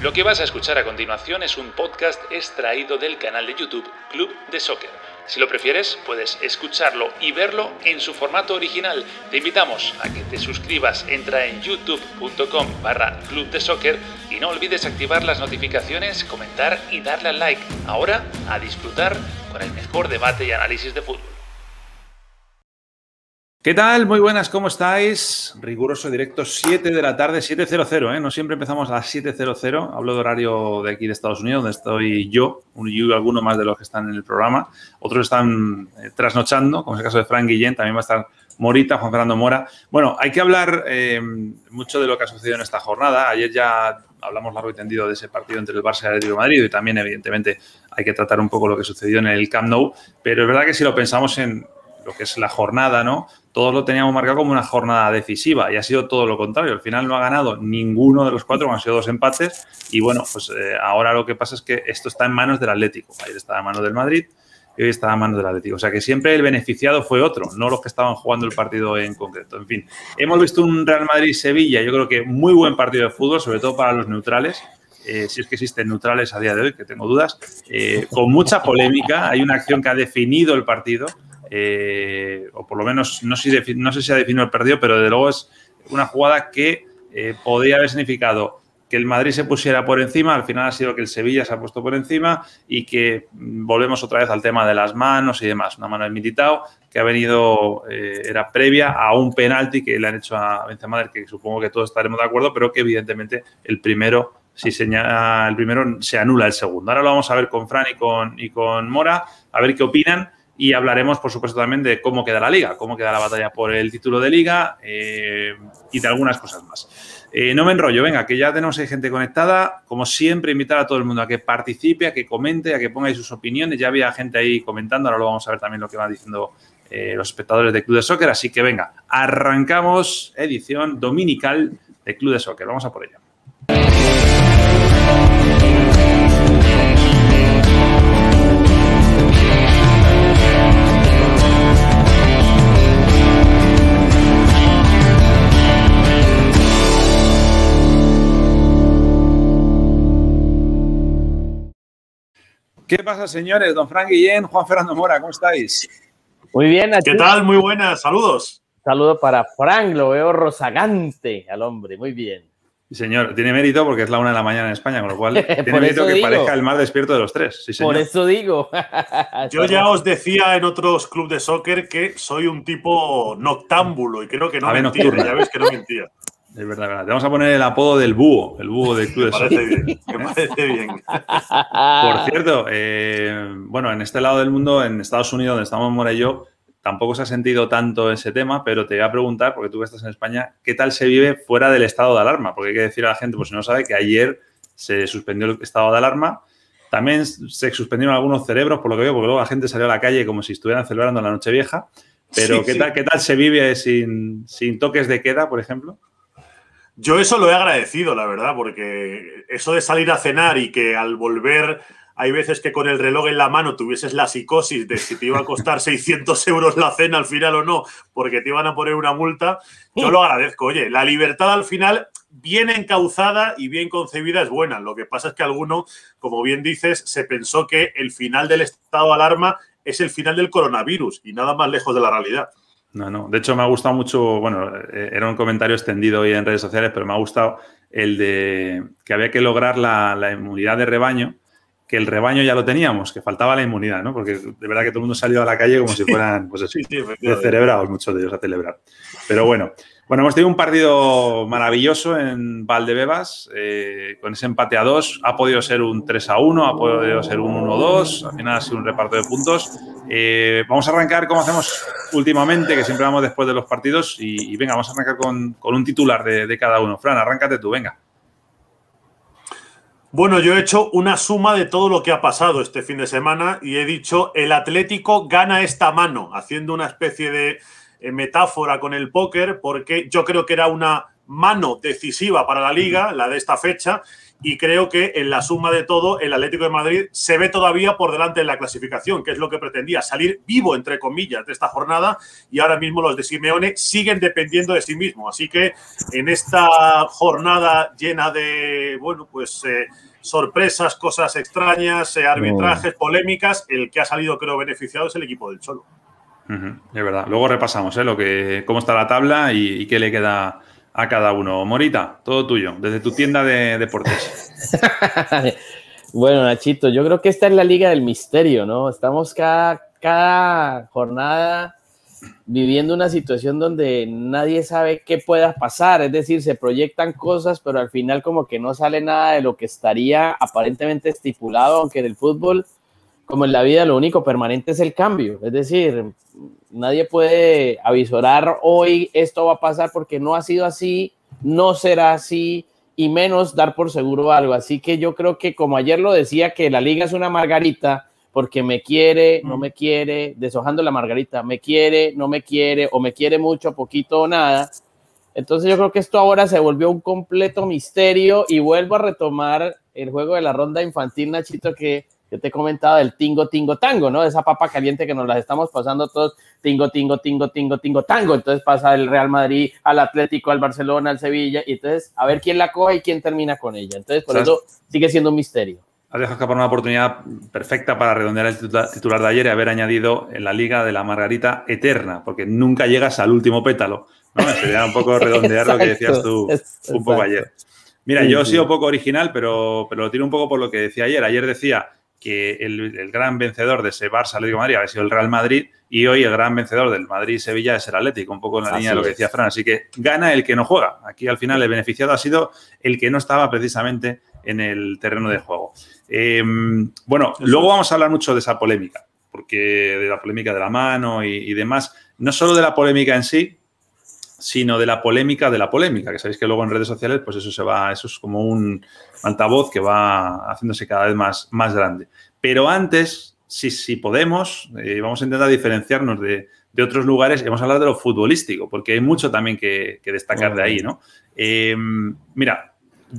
Lo que vas a escuchar a continuación es un podcast extraído del canal de YouTube Club de Soccer. Si lo prefieres, puedes escucharlo y verlo en su formato original. Te invitamos a que te suscribas, entra en youtube.com barra club de soccer y no olvides activar las notificaciones, comentar y darle al like. Ahora, a disfrutar con el mejor debate y análisis de fútbol. ¿Qué tal? Muy buenas, ¿cómo estáis? Riguroso directo 7 de la tarde, 7.00, ¿eh? No siempre empezamos a las 7.00. Hablo de horario de aquí de Estados Unidos, donde estoy yo, y alguno más de los que están en el programa. Otros están eh, trasnochando, como es el caso de Frank Guillén, también va a estar Morita, Juan Fernando Mora. Bueno, hay que hablar eh, mucho de lo que ha sucedido en esta jornada. Ayer ya hablamos largo y tendido de ese partido entre el Barça y el Atlético de Madrid y también, evidentemente, hay que tratar un poco lo que sucedió en el Camp Nou. Pero es verdad que si lo pensamos en lo que es la jornada, ¿no? Todos lo teníamos marcado como una jornada decisiva y ha sido todo lo contrario. Al final no ha ganado ninguno de los cuatro, han sido dos empates. Y bueno, pues eh, ahora lo que pasa es que esto está en manos del Atlético. Ayer estaba en manos del Madrid y hoy está en manos del Atlético. O sea que siempre el beneficiado fue otro, no los que estaban jugando el partido en concreto. En fin, hemos visto un Real Madrid-Sevilla, yo creo que muy buen partido de fútbol, sobre todo para los neutrales. Eh, si es que existen neutrales a día de hoy, que tengo dudas, eh, con mucha polémica. Hay una acción que ha definido el partido eh, o por lo menos no sé, si no sé si ha definido el perdido, pero de luego es una jugada que eh, podría haber significado que el Madrid se pusiera por encima, al final ha sido que el Sevilla se ha puesto por encima y que mm, volvemos otra vez al tema de las manos y demás. Una mano del Militao que ha venido, eh, era previa a un penalti que le han hecho a Benzema, que supongo que todos estaremos de acuerdo, pero que evidentemente el primero, si señala el primero, se anula el segundo. Ahora lo vamos a ver con Fran y con, y con Mora, a ver qué opinan y hablaremos, por supuesto, también de cómo queda la liga, cómo queda la batalla por el título de liga eh, y de algunas cosas más. Eh, no me enrollo, venga, que ya tenemos gente conectada. Como siempre, invitar a todo el mundo a que participe, a que comente, a que ponga sus opiniones. Ya había gente ahí comentando, ahora lo vamos a ver también lo que van diciendo eh, los espectadores de Club de Soccer. Así que venga, arrancamos edición dominical de Club de Soccer. Vamos a por ella. ¿Qué pasa, señores? Don Frank Guillén, Juan Fernando Mora, ¿cómo estáis? Muy bien. ¿Qué tal? Muy buenas, saludos. Saludo para Frank, lo veo rozagante al hombre, muy bien. Sí, señor, tiene mérito porque es la una de la mañana en España, con lo cual tiene mérito que parezca el más despierto de los tres. Sí, Por eso digo. Yo ya os decía en otros clubes de soccer que soy un tipo noctámbulo y creo que no mentía, ya ves que no mentía. Es verdad, verdad. Te vamos a poner el apodo del búho, el búho del club de Me parece bien, me parece bien. Por cierto, eh, bueno, en este lado del mundo, en Estados Unidos, donde estamos Mora y yo, tampoco se ha sentido tanto ese tema, pero te voy a preguntar, porque tú que estás en España, ¿qué tal se vive fuera del estado de alarma? Porque hay que decir a la gente, pues si no sabe, que ayer se suspendió el estado de alarma. También se suspendieron algunos cerebros, por lo que veo, porque luego la gente salió a la calle como si estuvieran celebrando la Nochevieja. Pero ¿qué, Tal, ¿qué tal se vive sin, sin toques de queda, por ejemplo? Yo eso lo he agradecido, la verdad, porque eso de salir a cenar y que al volver hay veces que con el reloj en la mano tuvieses la psicosis de si te iba a costar 600 euros la cena al final o no, porque te iban a poner una multa, yo lo agradezco. Oye, la libertad al final, bien encauzada y bien concebida, es buena. Lo que pasa es que alguno, como bien dices, se pensó que el final del estado de alarma es el final del coronavirus y nada más lejos de la realidad. No, no. De hecho, me ha gustado mucho, bueno, eh, era un comentario extendido hoy en redes sociales, pero me ha gustado el de que había que lograr la, inmunidad de rebaño, que el rebaño ya lo teníamos, que faltaba la inmunidad, ¿no? Porque de verdad que todo el mundo salió a la calle como si fueran, pues así, celebrados, muchos de ellos a celebrar. Pero bueno, bueno, hemos tenido un partido maravilloso en Valdebebas, eh, con ese empate a dos. Ha podido ser un 3 a 1, ha podido ser un 1 2, al final ha sido un reparto de puntos. Eh, vamos a arrancar como hacemos últimamente, que siempre vamos después de los partidos. Y, venga, vamos a arrancar con, un titular de, de, cada uno. Fran, arráncate tú, venga. Bueno, yo he hecho una suma de todo lo que ha pasado este fin de semana y he dicho el Atlético gana esta mano, haciendo una especie de metáfora con el póker, porque yo creo que era una mano decisiva para la liga, la de esta fecha, y creo que en la suma de todo el Atlético de Madrid se ve todavía por delante de la clasificación, que es lo que pretendía, salir vivo, entre comillas, de esta jornada y ahora mismo los de Simeone siguen dependiendo de sí mismo. Así que en esta jornada llena de, bueno, pues... Eh, sorpresas, cosas extrañas, eh, arbitrajes, polémicas, el que ha salido creo beneficiado es el equipo del Cholo. Es verdad. Luego repasamos ¿eh? lo que, cómo está la tabla y qué le queda a cada uno. Morita, todo tuyo, desde tu tienda de deportes. bueno, Nachito, yo creo que esta es la liga del misterio, ¿no? Estamos cada, cada jornada viviendo una situación donde nadie sabe qué pueda pasar, es decir, se proyectan cosas, pero al final como que no sale nada de lo que estaría aparentemente estipulado, aunque en el fútbol, como en la vida, lo único permanente es el cambio, es decir, nadie puede avisorar hoy esto va a pasar porque no ha sido así, no será así y menos dar por seguro algo. Así que yo creo que como ayer lo decía, que la liga es una margarita porque me quiere, no me quiere, deshojando la margarita, me quiere, no me quiere o me quiere mucho, poquito o nada. Entonces yo creo que esto ahora se volvió un completo misterio y vuelvo a retomar el juego de la ronda infantil, Nachito, que yo te he comentado del tingo, tingo, tango, ¿no? Esa papa caliente que nos las estamos pasando todos, tingo, tingo, tingo, tingo, tingo, tango. Entonces pasa el Real Madrid al Atlético, al Barcelona, al Sevilla, y entonces a ver quién la coge y quién termina con ella. Entonces, por eso sigue siendo un misterio. Has dejado escapar una oportunidad perfecta para redondear el titular de ayer y haber añadido en la Liga de la Margarita Eterna, porque nunca llegas al último pétalo. ¿no? Sería un poco redondear lo que decías tú un poco ayer. Mira, yo he sido poco original, pero, pero lo tiro un poco por lo que decía ayer. Ayer decía que el, gran vencedor de ese Barça Atlético Madrid había sido el Real Madrid y hoy el gran vencedor del Madrid-Sevilla es el Atlético, un poco en la línea de lo que decía Fran. Así que gana el que no juega. Aquí al final el beneficiado ha sido el que no estaba precisamente en el terreno de juego. Em, bueno, luego vamos a hablar mucho de esa polémica, porque de la polémica de la mano y, y demás, no solo de la polémica en sí, sino de la polémica de la polémica, que sabéis que luego en redes sociales, pues eso se va, eso es como un altavoz que va haciéndose cada vez más, más grande. Pero antes, si, si podemos, eh, vamos a intentar diferenciarnos de, otros lugares y vamos a hablar de lo futbolístico, porque hay mucho también que, destacar de ahí, ¿no? Em, mira,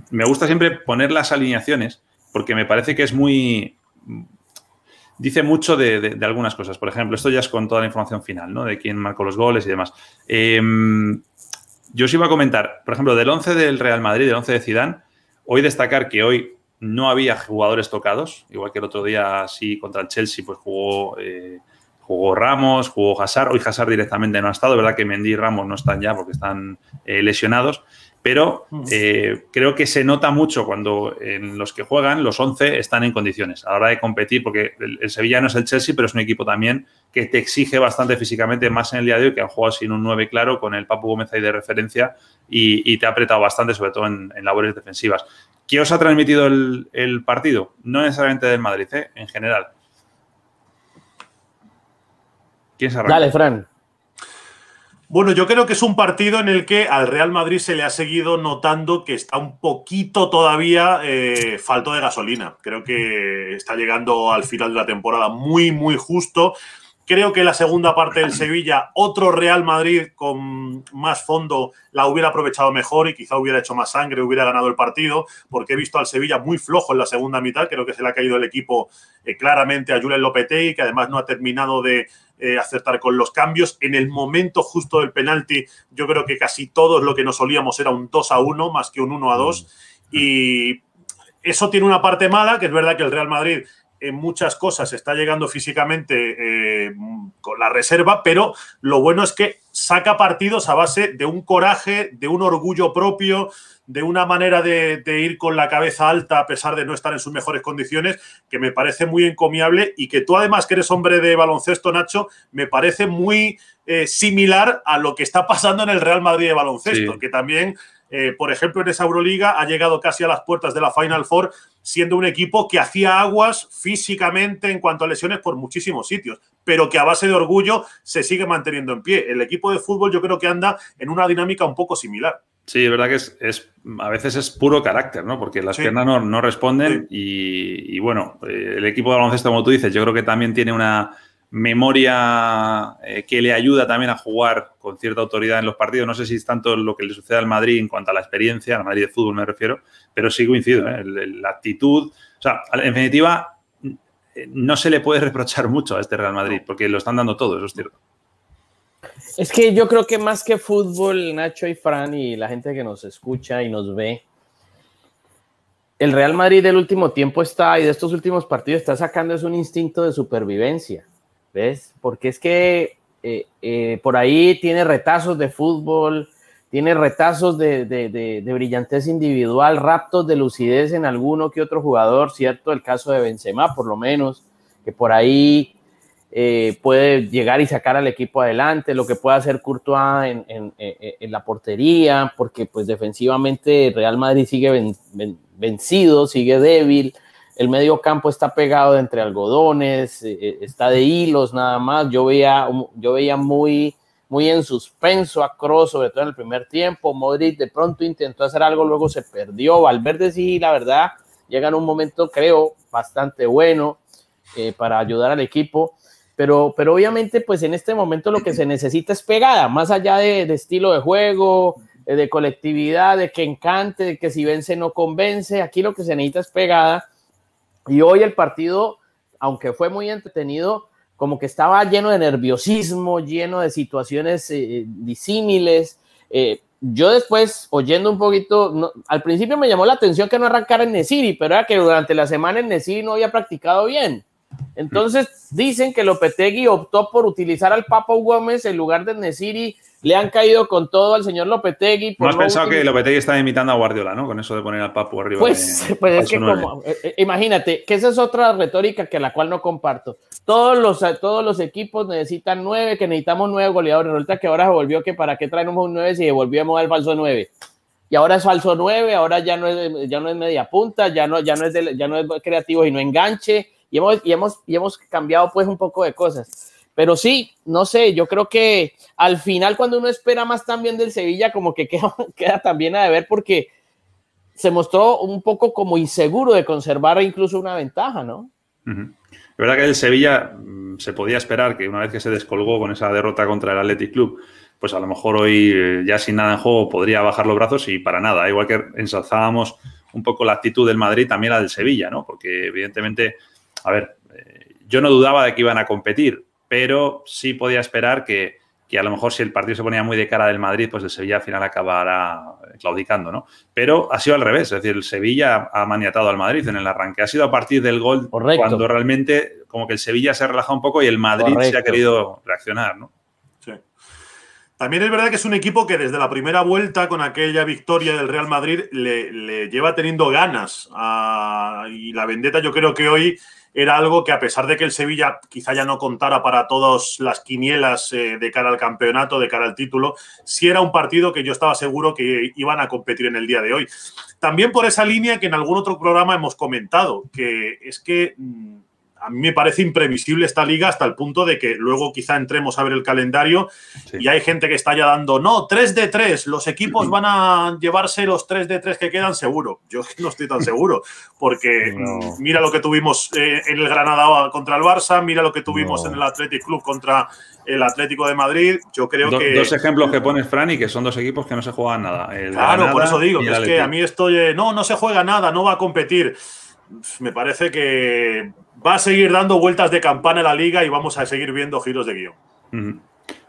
me gusta siempre poner las alineaciones porque me parece que es muy, dice mucho de, algunas cosas. Por ejemplo, esto ya es con toda la información final, ¿no? De quién marcó los goles y demás. Em, yo os iba a comentar, por ejemplo, del 11 del Real Madrid, del 11 de Zidane, hoy destacar que hoy no había jugadores tocados, igual que el otro día sí contra el Chelsea, pues jugó, eh, jugó Ramos, jugó Hazard, hoy Hazard directamente no ha estado, verdad que Mendy y Ramos no están ya porque están eh, lesionados, pero eh, creo que se nota mucho cuando en los que juegan los 11 están en condiciones a la hora de competir, porque el, Sevilla no es el Chelsea, pero es un equipo también que te exige bastante físicamente, más en el día de hoy, que han jugado sin un 9 claro, con el Papu Gómez ahí de referencia y, te ha apretado bastante, sobre todo en, labores defensivas. ¿Qué os ha transmitido el, partido? No necesariamente del Madrid, ¿eh? en general. ¿Quién se arranca? Dale, Fran. Bueno, yo creo que es un partido en el que al Real Madrid se le ha seguido notando que está un poquito todavía eh, falto de gasolina. Creo que está llegando al final de la temporada muy, muy justo. Creo que la segunda parte del Sevilla, otro Real Madrid con más fondo, la hubiera aprovechado mejor y quizá hubiera hecho más sangre, hubiera ganado el partido, porque he visto al Sevilla muy flojo en la segunda mitad. Creo que se le ha caído el equipo eh, claramente a Julen Lopetegui, que además no ha terminado de eh, acertar con los cambios. En el momento justo del penalti, yo creo que casi todos lo que nos solíamos era un 2 a 1 más que un 1 a 2. Mm. Y eso tiene una parte mala, que es verdad que el Real Madrid en muchas cosas está llegando físicamente eh, con la reserva, pero lo bueno es que saca partidos a base de un coraje, de un orgullo propio, de una manera de, ir con la cabeza alta a pesar de no estar en sus mejores condiciones, que me parece muy encomiable y que tú además que eres hombre de baloncesto, Nacho, me parece muy eh, similar a lo que está pasando en el Real Madrid de baloncesto, que también, eh, por ejemplo, en esa Euroliga ha llegado casi a las puertas de la Final Four siendo un equipo que hacía aguas físicamente en cuanto a lesiones por muchísimos sitios, pero que a base de orgullo se sigue manteniendo en pie. El equipo de fútbol yo creo que anda en una dinámica un poco similar. Sí, es verdad que es, a veces es puro carácter, ¿no? Porque las piernas no, responden y, bueno, eh, el equipo de baloncesto, como tú dices, yo creo que también tiene una, memoria eh, que le ayuda también a jugar con cierta autoridad en los partidos. No sé si es tanto lo que le sucede al Madrid en cuanto a la experiencia, al Madrid de fútbol me refiero, pero sí coincido, ¿eh? la actitud. O sea, en definitiva, no se le puede reprochar mucho a este Real Madrid, porque lo están dando todo, eso es cierto. Es que yo creo que más que fútbol, Nacho y Fran y la gente que nos escucha y nos ve, el Real Madrid del último tiempo está, y de estos últimos partidos, está sacando es un instinto de supervivencia, ¿ves? Porque es que eh, eh, por ahí tiene retazos de fútbol, tiene retazos de, de, brillantez individual, raptos de lucidez en alguno que otro jugador, ¿cierto? El caso de Benzema, por lo menos, que por ahí eh, puede llegar y sacar al equipo adelante, lo que puede hacer Courtois en, en, la portería, porque pues defensivamente Real Madrid sigue vencido, sigue débil, el medio campo está pegado entre algodones, eh, eh, está de hilos nada más, yo veía, yo veía muy, muy en suspenso a Kroos, sobre todo en el primer tiempo, Modric de pronto intentó hacer algo, luego se perdió, Valverde sí, la verdad, llega en un momento creo bastante bueno para ayudar al equipo, pero, pero obviamente, pues en este momento lo que se necesita es pegada, más allá de, estilo de juego, eh, de colectividad, de que encante, de que si vence no convence. Aquí lo que se necesita es pegada. Y hoy el partido, aunque fue muy entretenido, como que estaba lleno de nerviosismo, lleno de situaciones eh, disímiles. Eh, yo después, oyendo un poquito, al principio me llamó la atención que no arrancara en Nesiri, pero era que durante la semana en Nesiri no había practicado bien. Entonces dicen que Lopetegui optó por utilizar al Papo Gómez en lugar de Nesiri. Le han caído con todo al señor Lopetegui. ¿No has pensado que Lopetegui está imitando a Guardiola, ¿no? Con eso de poner al Papo arriba. Pues, pues es que como, eh, eh, imagínate, que esa es otra retórica que la cual no comparto. Todos los, todos los equipos necesitan nueve, que necesitamos nueve goleadores. Resulta que ahora se volvió que para qué traemos un nueve si devolvíamos al falso nueve y ahora es falso nueve, ahora ya no es, ya no es media punta, ya no, ya no es, ya no es creativo y no enganche, y hemos, y hemos, y hemos cambiado pues un poco de cosas. Pero sí, no sé, yo creo que al final cuando uno espera más también del Sevilla, como que queda, también a deber porque se mostró un poco como inseguro de conservar incluso una ventaja, ¿no? Es verdad que el Sevilla mm, se podía esperar que una vez que se descolgó con esa derrota contra el Athletic Club, pues a lo mejor hoy eh, ya sin nada en juego podría bajar los brazos y para nada. Igual que ensalzábamos un poco la actitud del Madrid, también la del Sevilla, ¿no? Porque evidentemente a ver, eh, yo no dudaba de que iban a competir, pero sí podía esperar que, a lo mejor si el partido se ponía muy de cara del Madrid, pues el Sevilla al final acabará claudicando, ¿no? Pero ha sido al revés, es decir, el Sevilla ha maniatado al Madrid en el arranque. Ha sido a partir del gol cuando realmente como que el Sevilla se ha relajado un poco y el Madrid se ha querido reaccionar, ¿no? Sí. También es verdad que es un equipo que desde la primera vuelta, con aquella victoria del Real Madrid, le, lleva teniendo ganas. y la vendetta yo creo que hoy era algo que a pesar de que el Sevilla quizá ya no contara para todas las quinielas eh, de cara al campeonato, de cara al título, sí era un partido que yo estaba seguro que iban a competir en el día de hoy. También por esa línea que en algún otro programa hemos comentado, que es que mm, a mí me parece imprevisible esta liga hasta el punto de que luego quizá entremos a ver el calendario y hay gente que está ya dando, no, 3 de 3, los equipos van a llevarse los 3 de 3 que quedan seguro. Yo no estoy tan seguro, porque mira lo que tuvimos eh, en el Granada contra el Barça, mira lo que tuvimos en el Athletic Club contra el Atlético de Madrid. Yo creo que. Dos ejemplos que pones, Fran, y que son dos equipos que no se juegan nada. claro, por eso digo, es que a mí estoy, no, no se juega nada, no va a competir. Me parece que va a seguir dando vueltas de campana en la liga y vamos a seguir viendo giros de guion.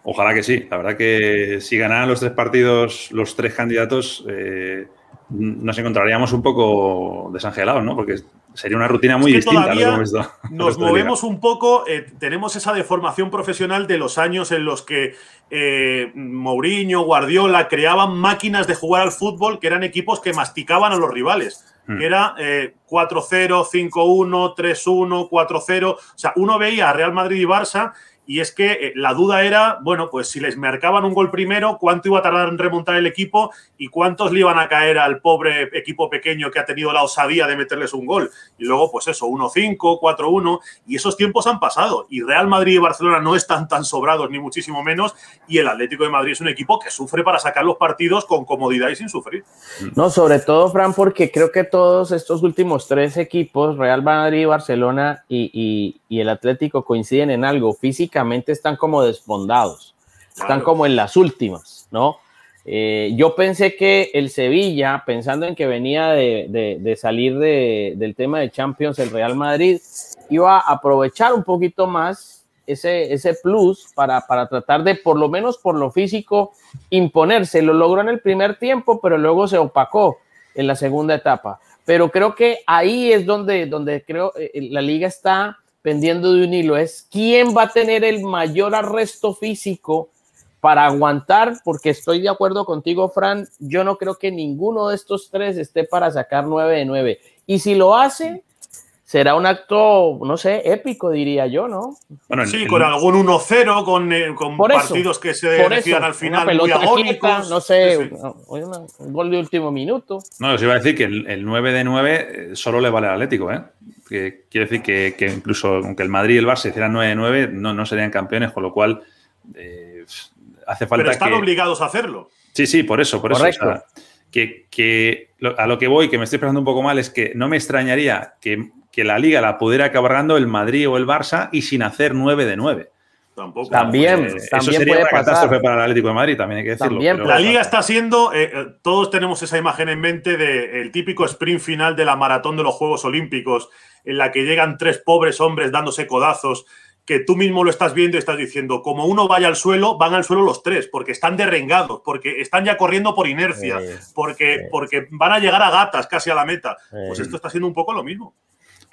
Ojalá que sí. La verdad que si ganaran los tres partidos, los tres candidatos, eh, nos encontraríamos un poco desangelados, ¿no? Porque sería una rutina muy distinta. nos movemos un poco, eh, tenemos esa deformación profesional de los años en los que eh, Mourinho, Guardiola creaban máquinas de jugar al fútbol que eran equipos que masticaban a los rivales. Hmm. Que era 4-0, 5-1, 3-1, 4-0. O sea, uno veía a Real Madrid y Barça y es que eh, la duda era, bueno, pues si les marcaban un gol primero, cuánto iba a tardar en remontar el equipo y cuántos le iban a caer al pobre equipo pequeño que ha tenido la osadía de meterles un gol. Y luego, pues eso, 1-5, 4-1, y esos tiempos han pasado. Y Real Madrid y Barcelona no están tan sobrados, ni muchísimo menos, y el Atlético de Madrid es un equipo que sufre para sacar los partidos con comodidad y sin sufrir. No, sobre todo, Fran, porque creo que todos estos últimos tres equipos, Real Madrid, Barcelona y, y el Atlético, coinciden en algo están como desfondados, están como en las últimas, ¿no? Eh, yo pensé que el Sevilla, pensando en que venía de, salir del tema de Champions, el Real Madrid, iba a aprovechar un poquito más ese, ese plus para, para tratar de, por lo menos por lo físico, imponerse. Lo logró en el primer tiempo, pero luego se opacó en la segunda etapa. Pero creo que ahí es donde, donde creo eh, la liga está pendiendo de un hilo, es quién va a tener el mayor arresto físico para aguantar, porque estoy de acuerdo contigo, Fran, yo no creo que ninguno de estos tres esté para sacar 9 de 9. Y si lo hace, será un acto, no sé, épico, diría yo, ¿no? Bueno, sí, con algún 1-0, con, eh, con partidos que se decían al final muy agónicos. no sé, Un, gol de último minuto. No, os iba a decir que el, 9 de 9 eh, solo le vale al Atlético, ¿eh? que quiere decir que, incluso aunque el Madrid y el Barça hicieran 9-9, no, no serían campeones, con lo cual eh, hace falta. Pero están obligados a hacerlo. Sí, sí, por eso, por eso. que, a lo que voy, que me estoy pensando un poco mal, es que no me extrañaría que, la liga la pudiera acabar ganando el Madrid o el Barça y sin hacer 9 de 9. Tampoco. También, pues, eso sería una catástrofe para el Atlético de Madrid, también hay que decirlo. la liga está siendo, eh, eh, todos tenemos esa imagen en mente del típico sprint final de la maratón de los Juegos Olímpicos, en la que llegan tres pobres hombres dándose codazos, que tú mismo lo estás viendo y estás diciendo, como uno vaya al suelo, van al suelo los tres, porque están derrengados, porque están ya corriendo por inercia, porque, porque van a llegar a gatas casi a la meta. Pues esto está siendo un poco lo mismo.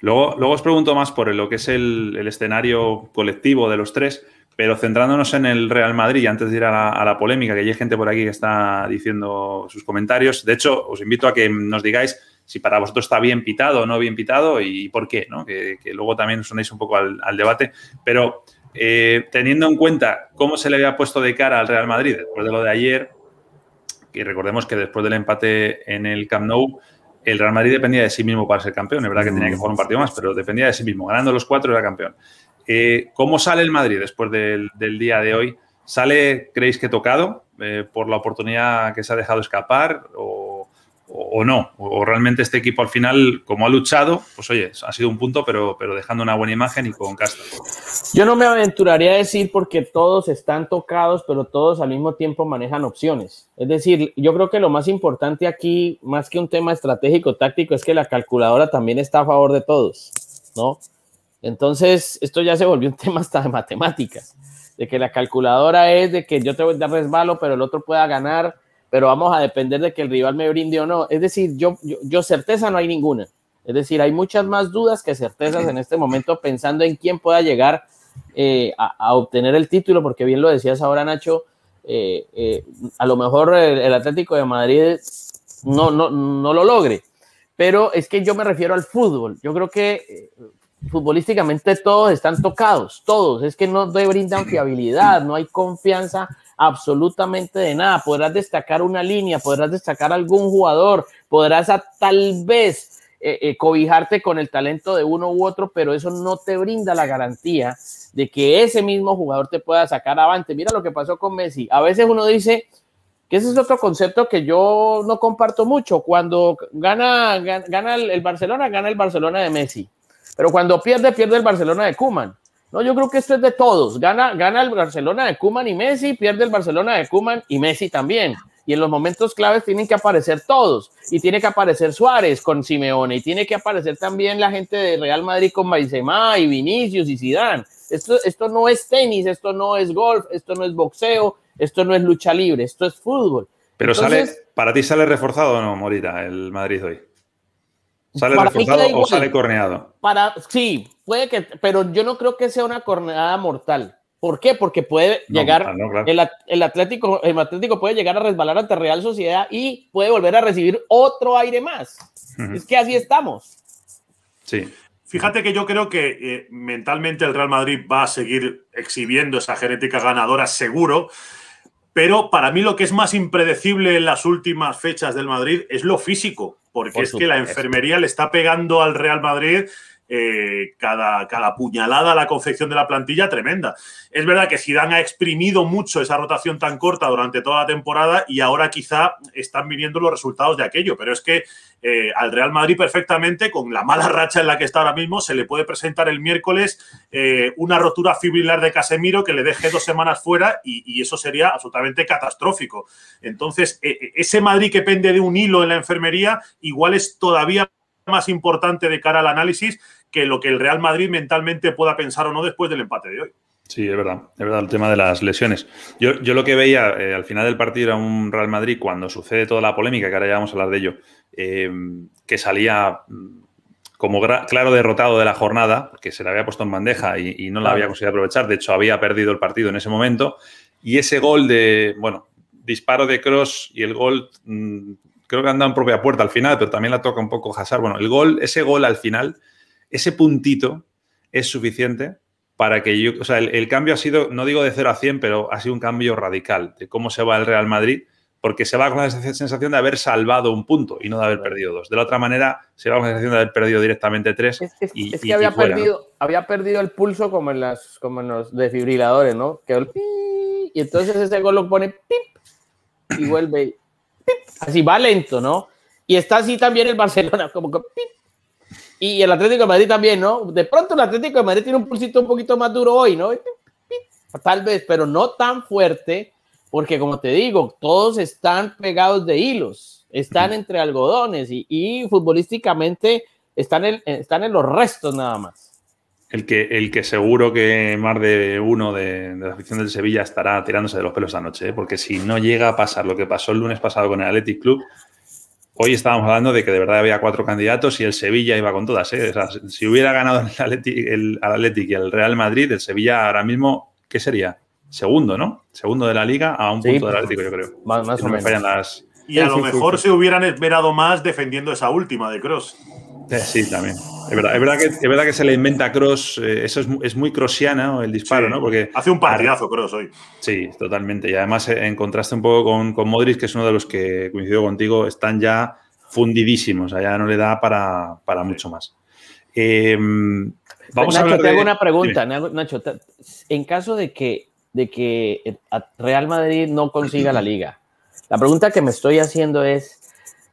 Luego, luego os pregunto más por lo que es el, escenario colectivo de los tres, pero centrándonos en el Real Madrid, antes de ir a la, polémica, que hay gente por aquí que está diciendo sus comentarios. De hecho, os invito a que nos digáis si para vosotros está bien pitado o no bien pitado y por qué, ¿no? que, luego también os sonéis un poco al, debate. Pero eh, teniendo en cuenta cómo se le había puesto de cara al Real Madrid después de lo de ayer, que recordemos que después del empate en el Camp Nou, el Real Madrid dependía de sí mismo para ser campeón. Es verdad que tenía que jugar un partido más, pero dependía de sí mismo. Ganando los cuatro era campeón. Eh, ¿Cómo sale el Madrid después del, día de hoy? ¿Sale, creéis que tocado eh, por la oportunidad que se ha dejado escapar o, o, no? O, realmente este equipo al final, como ha luchado, pues oye, ha sido un punto, pero, pero dejando una buena imagen y con casta. Yo no me aventuraría a decir porque todos están tocados, pero todos al mismo tiempo manejan opciones. Es decir, yo creo que lo más importante aquí, más que un tema estratégico, táctico, es que la calculadora también está a favor de todos, ¿no? Entonces, esto ya se volvió un tema hasta de matemáticas, de que la calculadora es de que yo te voy a dar resbalo, pero el otro pueda ganar pero vamos a depender de que el rival me brinde o no. Es decir, yo, yo, certeza no hay ninguna. Es decir, hay muchas más dudas que certezas en este momento pensando en quién pueda llegar eh, a, obtener el título, porque bien lo decías ahora, Nacho, eh, eh, a lo mejor el, Atlético de Madrid no, no, no lo logre, pero es que yo me refiero al fútbol. Yo creo que futbolísticamente todos están tocados, todos. Es que no brindan fiabilidad, no hay confianza absolutamente de nada. Podrás destacar una línea, podrás destacar algún jugador, podrás tal vez eh, eh, cobijarte con el talento de uno u otro, pero eso no te brinda la garantía de que ese mismo jugador te pueda sacar avante. Mira lo que pasó con Messi. A veces uno dice que ese es otro concepto que yo no comparto mucho. Cuando gana, gana, el Barcelona, gana el Barcelona de Messi. Pero cuando pierde, pierde el Barcelona de Kuman. No, yo creo que esto es de todos. Gana, gana el Barcelona de Kuman y Messi, pierde el Barcelona de Kuman y Messi también. Y en los momentos claves tienen que aparecer todos. Y tiene que aparecer Suárez con Simeone. Y tiene que aparecer también la gente de Real Madrid con Benzema y Vinicius y Zidane. Esto, esto no es tenis, esto no es golf, esto no es boxeo, esto no es lucha libre, esto es fútbol. Pero sale, para ti sale reforzado o no, Morita, el Madrid hoy. ¿Sale reforzado o sale corneado? Para, sí, puede que, pero yo no creo que sea una corneada mortal. ¿Por qué? Porque puede llegar, ah, el, Atlético, el Atlético puede llegar a resbalar ante Real Sociedad y puede volver a recibir otro aire más. Es que así estamos. Sí. Fíjate que yo creo que eh, mentalmente el Real Madrid va a seguir exhibiendo esa genética ganadora seguro, pero para mí lo que es más impredecible en las últimas fechas del Madrid es lo físico, porque es que la enfermería le está pegando al Real Madrid eh, cada, cada puñalada a la confección de la plantilla tremenda. Es verdad que Zidane ha exprimido mucho esa rotación tan corta durante toda la temporada y ahora quizá están viniendo los resultados de aquello, pero es que eh, al Real Madrid perfectamente, con la mala racha en la que está ahora mismo, se le puede presentar el miércoles eh, una rotura fibrilar de Casemiro que le deje dos semanas fuera y, y eso sería absolutamente catastrófico. Entonces, ese Madrid que pende de un hilo en la enfermería, igual es todavía más importante de cara al análisis que lo que el Real Madrid mentalmente pueda pensar o no después del empate de hoy. Sí, es verdad, es verdad el tema de las lesiones. Yo, lo que veía eh, al final del partido era un Real Madrid cuando sucede toda la polémica, que ahora ya vamos a hablar de ello, eh, que salía mm, como claro derrotado de la jornada, porque se le había puesto en bandeja y, no la había conseguido aprovechar. De hecho, había perdido el partido en ese momento. Y ese gol de, bueno, disparo de Cross y el gol, mm, creo que anda en propia puerta al final, pero también la toca un poco Hazard. Bueno, el gol, ese gol al final ese puntito es suficiente para que yo, o sea, el, cambio ha sido, no digo de 0 a 100, pero ha sido un cambio radical de cómo se va el Real Madrid, porque se va con la sensación de haber salvado un punto y no de haber perdido dos. De la otra manera, se va con la sensación de haber perdido directamente tres. Es, que había, perdido, había perdido el pulso como en, las, como en los desfibriladores, ¿no? Que y entonces ese gol lo pone pip, y vuelve así va lento, ¿no? Y está así también el Barcelona, como que pip, y el Atlético de Madrid también, ¿no? De pronto el Atlético de Madrid tiene un pulsito un poquito más duro hoy, ¿no? Tal vez, pero no tan fuerte, porque como te digo, todos están pegados de hilos, están entre algodones y, futbolísticamente están en, están en los restos nada más. El que, el que seguro que más de uno de, de la afición del Sevilla estará tirándose de los pelos esta noche, ¿eh? porque si no llega a pasar lo que pasó el lunes pasado con el Athletic Club, Hoy estábamos hablando de que de verdad había cuatro candidatos y el Sevilla iba con todas. ¿eh? si hubiera ganado el Athletic, y el Real Madrid, el Sevilla ahora mismo, ¿qué sería? Segundo, ¿no? Segundo de la liga a un punto del Atlético, yo creo. Más, o menos. Y a lo mejor se hubieran esperado más defendiendo esa última de Cross. Eh, sí, también. Es verdad, es verdad, que, es verdad que se le inventa Cross, eh, eso es, es, muy crossiana el disparo, ¿no? Porque hace un partidazo Cross hoy. Sí, totalmente. Y además eh, en contraste un poco con, con Modric, que es uno de los que coincido contigo, están ya fundidísimos, allá no le da para, para mucho más. Em, vamos Nacho, a te hago una pregunta, Nacho. En caso de que, de que Real Madrid no consiga la liga, la pregunta que me estoy haciendo es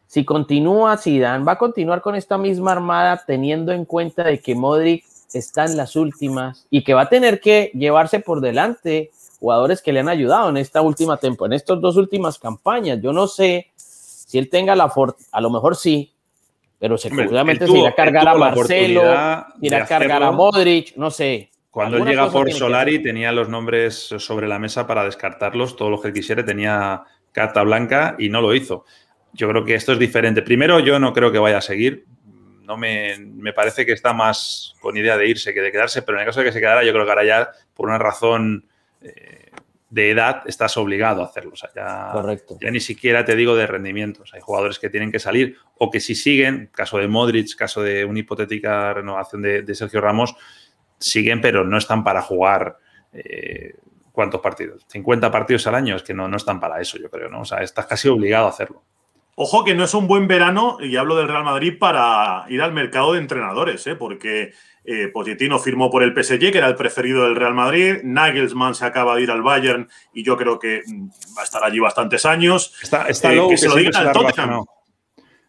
si continúa Zidane, va a continuar con esta misma armada teniendo en cuenta de que Modric está en las últimas y que va a tener que llevarse por delante jugadores que le han ayudado en esta última temporada, en estas dos últimas campañas. Yo no sé si él tenga la a lo mejor sí, pero seguramente si irá a cargar a Marcelo, irá a cargar a Modric, no sé. Cuando él llega por Solari tenía los nombres sobre la mesa para descartarlos, todo lo que quisiera, tenía carta blanca y no lo hizo. Yo creo que esto es diferente. Primero, yo no creo que vaya a seguir. No me, me, parece que está más con idea de irse que de quedarse, pero en el caso de que se quedara, yo creo que ahora ya, por una razón eh, de edad, estás obligado a hacerlo. O sea, ya, Correcto. ya ni siquiera te digo de rendimientos. Hay jugadores que tienen que salir o que si siguen, caso de Modric, caso de una hipotética renovación de, Sergio Ramos, siguen, pero no están para jugar. Eh, ¿Cuántos partidos? 50 partidos al año, es que no, no están para eso, yo creo, ¿no? O sea, estás casi obligado a hacerlo. Ojo que no es un buen verano, y hablo del Real Madrid, para ir al mercado de entrenadores, ¿eh? porque eh, Pochettino firmó por el PSG, que era el preferido del Real Madrid. Nagelsmann se acaba de ir al Bayern y yo creo que mm, va a estar allí bastantes años. Está, está eh, que, se lo digan al Tottenham.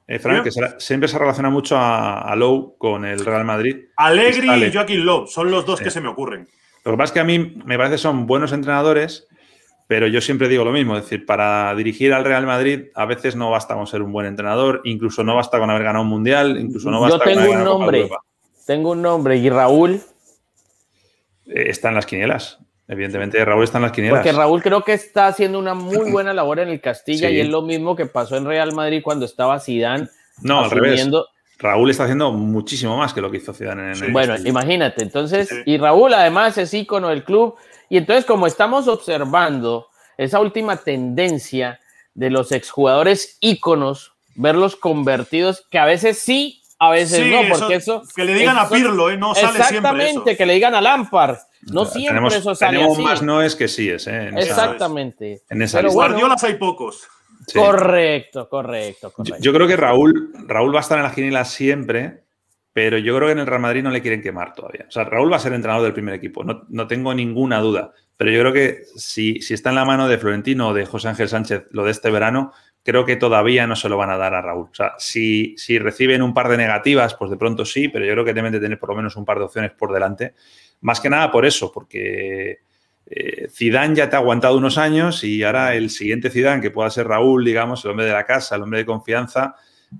Eh, Frank, que siempre se relaciona mucho a, Lowe con el Real Madrid. Allegri y Joaquín Lowe son los dos que se me ocurren. Lo que pasa es que a mí me parece que son buenos entrenadores, pero yo siempre digo lo mismo, es decir, para dirigir al Real Madrid a veces no basta con ser un buen entrenador, incluso no basta con haber ganado un mundial, incluso no basta yo tengo un nombre, tengo un nombre y Raúl eh, está en las quinielas. Evidentemente Raúl está en las quinielas. Porque Raúl creo que está haciendo una muy buena labor en el Castilla y es lo mismo que pasó en Real Madrid cuando estaba Zidane. No, al revés. Raúl está haciendo muchísimo más que lo que hizo Zidane en el Bueno, imagínate, entonces, y Raúl además es ícono del club, y entonces, como estamos observando esa última tendencia de los exjugadores íconos, verlos convertidos, que a veces sí A veces Sí, no, eso- porque eso. que le digan a Pirlo, ¿eh? No sale siempre Exactamente, que le digan a Lampard. No siempre tenemos, eso sale tenemos así. más noes que síes, ¿eh? En esa- Exactamente. en esa Pero lista. bueno, Guardiolas hay pocos. sí. correcto, correcto, Yo, correcto. yo creo que Raúl, Raúl va a estar en la quiniela siempre, pero yo creo que en el Real Madrid no le quieren quemar todavía. O sea, Raúl va a ser entrenador del primer equipo, no, no tengo ninguna duda. Pero yo creo que si, si está en la mano de Florentino o de José Ángel Sánchez lo de este verano, creo que todavía no se lo van a dar a Raúl. O sea, si, si reciben un par de negativas, pues de pronto sí, pero yo creo que deben de tener por lo menos un par de opciones por delante. Más que nada por eso, porque eh, Zidane ya te ha aguantado unos años y ahora el siguiente Zidane, que pueda ser Raúl, digamos, el hombre de la casa, el hombre de confianza,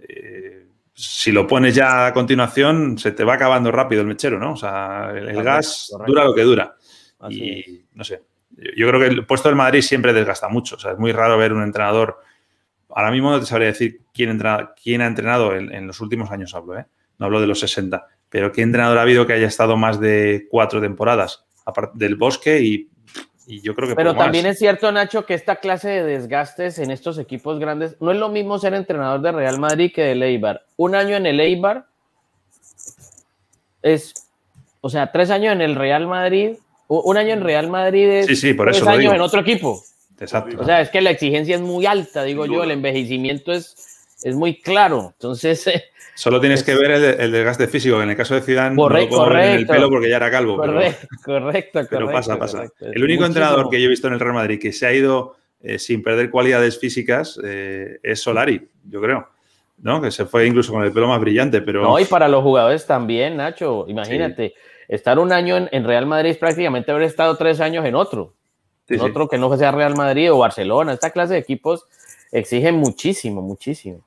eh, si lo pones ya a continuación, se te va acabando rápido el mechero, ¿no? O sea, el, gas correcto. dura lo que dura. Así es. y no sé, yo, yo creo que el puesto del Madrid siempre desgasta mucho. O sea, es muy raro ver un entrenador. Ahora mismo no te sabría decir quién, entra- quién ha entrenado en, en los últimos años, hablo, ¿eh? No hablo de los 60. Pero qué entrenador ha habido que haya estado más de cuatro temporadas, aparte del bosque y, y yo creo que. Pero poco más. también es cierto, Nacho, que esta clase de desgastes en estos equipos grandes, no es lo mismo ser entrenador de Real Madrid que del Eibar. Un año en el Eibar es, o sea, tres años en el Real Madrid, un año en Real Madrid es Sí, sí, por tres eso años digo. en otro equipo. Exacto. O sea, es que la exigencia es muy alta, digo yo, el envejecimiento es, es muy claro. Entonces, eh, Solo tienes que ver el, el desgaste físico, que en el caso de Zidane no Correcto, lo puedo ver en el correcto. pelo porque ya era calvo. pero- correcto, correcto, correcto. Pero pasa, pasa. correcto. El único Muchísimo. entrenador que yo he visto en el Real Madrid que se ha ido eh, sin perder cualidades físicas eh, es Solari, yo creo. ¿no? Que se fue incluso con el pelo más brillante, pero No, y para los jugadores también, Nacho. Imagínate, estar un año en, en Real Madrid es prácticamente haber estado tres años en otro. Sí, en sí. otro que no sea Real Madrid o Barcelona. Esta clase de equipos exigen muchísimo, muchísimo.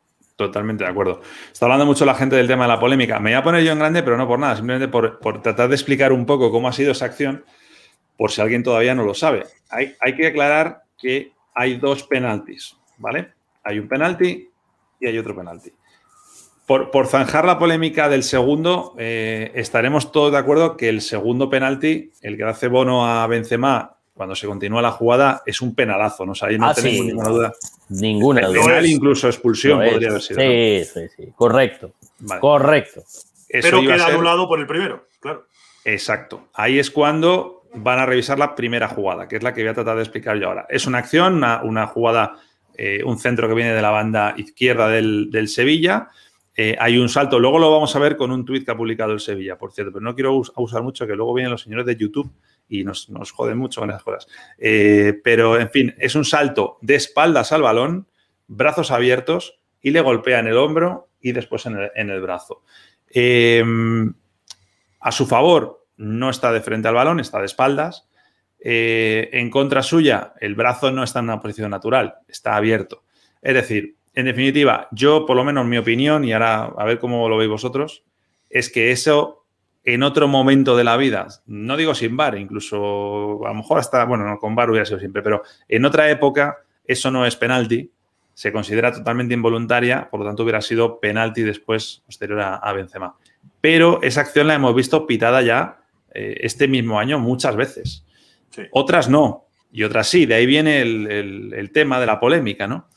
Totalmente de acuerdo. Está hablando mucho la gente del tema de la polémica. Me voy a poner yo en grande, pero no por nada, simplemente por, por tratar de explicar un poco cómo ha sido esa acción, por si alguien todavía no lo sabe. Hay, hay que aclarar que hay dos penaltis, ¿vale? Hay un penalti y hay otro penalti. Por, por zanjar la polémica del segundo, eh, estaremos todos de acuerdo que el segundo penalti, el que hace Bono a Benzema cuando se continúa la jugada, es un penalazo, ¿no? O sea, ahí no Ah, tenemos sí, ninguna duda. Ninguna duda. Penal, incluso expulsión podría haber sido. ¿no? Sí, sí, sí. Correcto. Vale. Correcto. Eso Pero queda ser- anulado por el primero, claro. Exacto. Ahí es cuando van a revisar la primera jugada, que es la que voy a tratar de explicar yo ahora. Es una acción, una, una jugada, eh, un centro que viene de la banda izquierda del, del Sevilla. Eh, hay un salto, luego lo vamos a ver con un tuit que ha publicado el Sevilla, por cierto, pero no quiero us- abusar mucho, que luego vienen los señores de YouTube y nos, nos joden mucho con esas cosas. Eh, pero, en fin, es un salto de espaldas al balón, brazos abiertos y le golpea en el hombro y después en el, brazo. Eh, a su favor, no está de frente al balón, está de espaldas. Eh, en contra suya, el brazo no está en una posición natural, está abierto. Es decir, en definitiva, yo, por lo menos mi opinión, y ahora a ver cómo lo veis vosotros, es que eso en otro momento de la vida, no digo sin bar, incluso a lo mejor hasta, bueno, no, con bar hubiera sido siempre, pero en otra época eso no es penalti, se considera totalmente involuntaria, por lo tanto hubiera sido penalti después, posterior a, a Benzema. Pero esa acción la hemos visto pitada ya eh, este mismo año muchas veces. Sí. Otras no, y otras sí. De ahí viene el, el- el tema de la polémica, ¿no?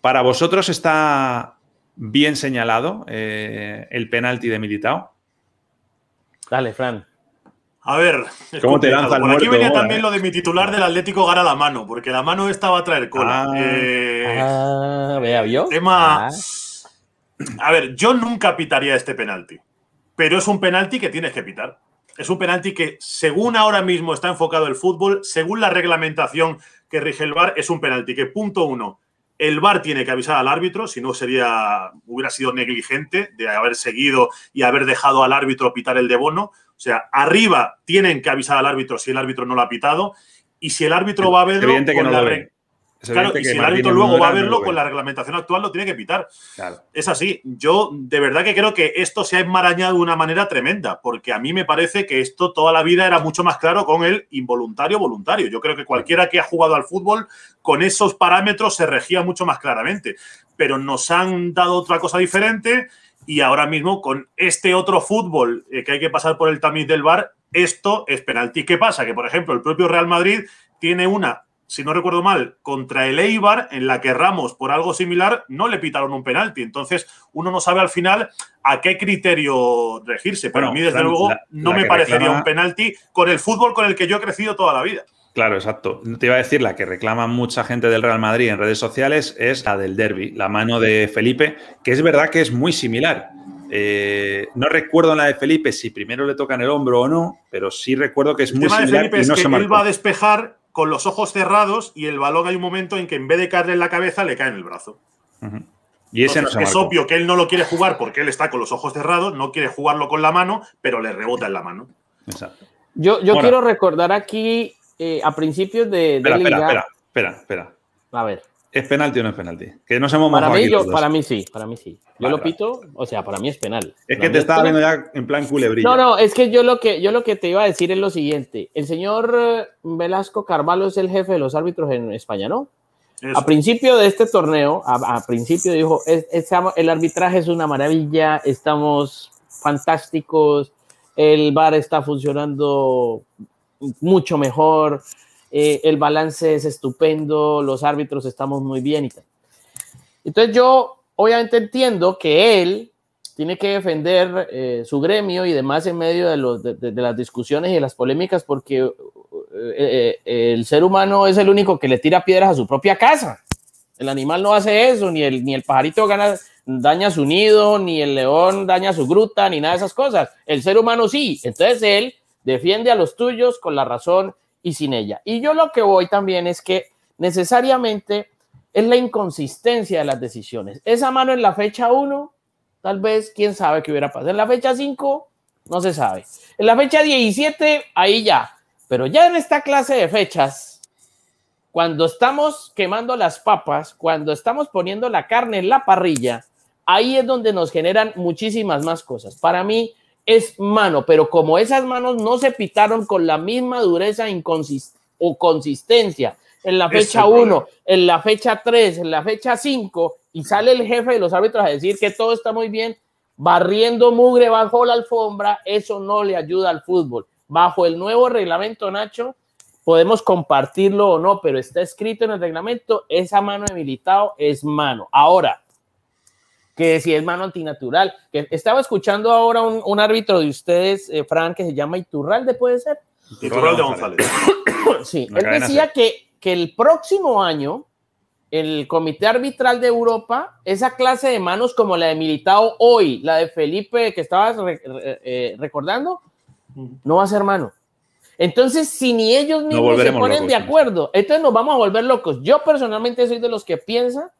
Para vosotros está bien señalado eh, el penalti de Militao. Dale, Fran. A ver, ¿Cómo te lanza el Por aquí muerto venía también eh? lo de mi titular del Atlético gana la mano, porque la mano esta va a traer cola. Ah. Eh, Ah, vea, ¿vio? tema- Ah, A ver, yo nunca pitaría este penalti, pero es un penalti que tienes que pitar. Es un penalti que, según ahora mismo está enfocado el fútbol, según la reglamentación que rige el VAR, es un penalti que, punto uno, el VAR tiene que avisar al árbitro, si no sería, hubiera sido negligente de haber seguido y haber dejado al árbitro pitar el de bono. O sea, arriba tienen que avisar al árbitro si el árbitro no lo ha pitado y si el árbitro va a verlo evidente que no la Claro, evidente y si el árbitro luego va a no verlo lo con la reglamentación actual, lo tiene que pitar. Claro. Es así. Yo de verdad que creo que esto se ha enmarañado de una manera tremenda, porque a mí me parece que esto toda la vida era mucho más claro con el involuntario voluntario. Yo creo que cualquiera que ha jugado al fútbol con esos parámetros se regía mucho más claramente. Pero nos han dado otra cosa diferente y ahora mismo con este otro fútbol eh, que hay que pasar por el tamiz del VAR, esto es penalti. ¿Qué pasa? Que, por ejemplo, el propio Real Madrid tiene una si no recuerdo mal, contra el Eibar, en la que Ramos, por algo similar, no le pitaron un penalti. Entonces, uno no sabe al final a qué criterio regirse. Pero a mí, desde luego, no me parecería un penalti con el fútbol con el que yo he crecido toda la vida. Claro, exacto. Te iba a decir, la que reclama mucha gente del Real Madrid en redes sociales es la del derby, la mano de Felipe, que es verdad que es muy similar. Eh, no recuerdo en la de Felipe si primero le tocan el hombro o no, pero sí recuerdo que es muy similar. es que él va a despejar con los ojos cerrados y el balón hay un momento en que en vez de caerle en la cabeza le cae en el brazo. Y ese no Es obvio que él no lo quiere jugar porque él está con los ojos cerrados, no quiere jugarlo con la mano, pero le rebota en la mano. Exacto. Yo, yo quiero recordar aquí eh, a principios de. Espera, espera, espera, espera, espera. A ver. ¿Es penalti o no es penalti? Que no hemos para mí, para mí sí, para mí sí. Yo lo pito, o sea, para mí es penal. Es que te estaba viendo ya en plan culebrilla. No, no, es que yo lo que yo lo que te iba a decir es lo siguiente. El señor eh, Velasco Carvalho es el jefe de los árbitros en España, ¿no? A principio de este torneo, a, principio dijo, el arbitraje es una maravilla, estamos fantásticos, el VAR está funcionando mucho mejor, eh, el balance es estupendo, los árbitros estamos muy bien y tal. Entonces yo obviamente entiendo que él tiene que defender eh, su gremio y demás en medio de, las discusiones y de las polémicas porque eh, el ser humano es el único que le tira piedras a su propia casa. El animal no hace eso, ni el, ni el pajarito gana, daña su nido, ni el león daña su gruta, ni nada de esas cosas. El ser humano sí. Entonces él defiende a los tuyos con la razón y sin ella. Y yo lo que voy también es que necesariamente es la inconsistencia de las decisiones. Esa mano en la fecha 1, tal vez, quién sabe qué hubiera pasado. En la fecha 5, no se sabe. En la fecha 17, ahí ya. Pero ya en esta clase de fechas, cuando estamos quemando las papas, cuando estamos poniendo la carne en la parrilla, ahí es donde nos generan muchísimas más cosas. Para mí, es mano, pero como esas manos no se pitaron con la misma dureza o consistencia en la fecha 1, en la fecha 3, en la fecha 5, y sale el jefe de los árbitros a decir que todo está muy bien, barriendo mugre bajo la alfombra, eso no le ayuda al fútbol. Bajo el nuevo reglamento, Nacho, podemos compartirlo o no, pero está escrito en el reglamento, esa mano de militado es mano. Ahora, que si es mano antinatural. Que estaba escuchando ahora un, árbitro de ustedes, eh, Fran, que se llama Iturralde, ¿puede ser? Iturralde González. sí, él decía que, que el próximo año el Comité Arbitral de Europa, esa clase de manos como la de Militao hoy, la de Felipe que estabas eh, recordando, no va a ser mano. Entonces, si ni ellos mismos se ponen de acuerdo, entonces nos vamos a volver locos. Yo personalmente soy de los que piensa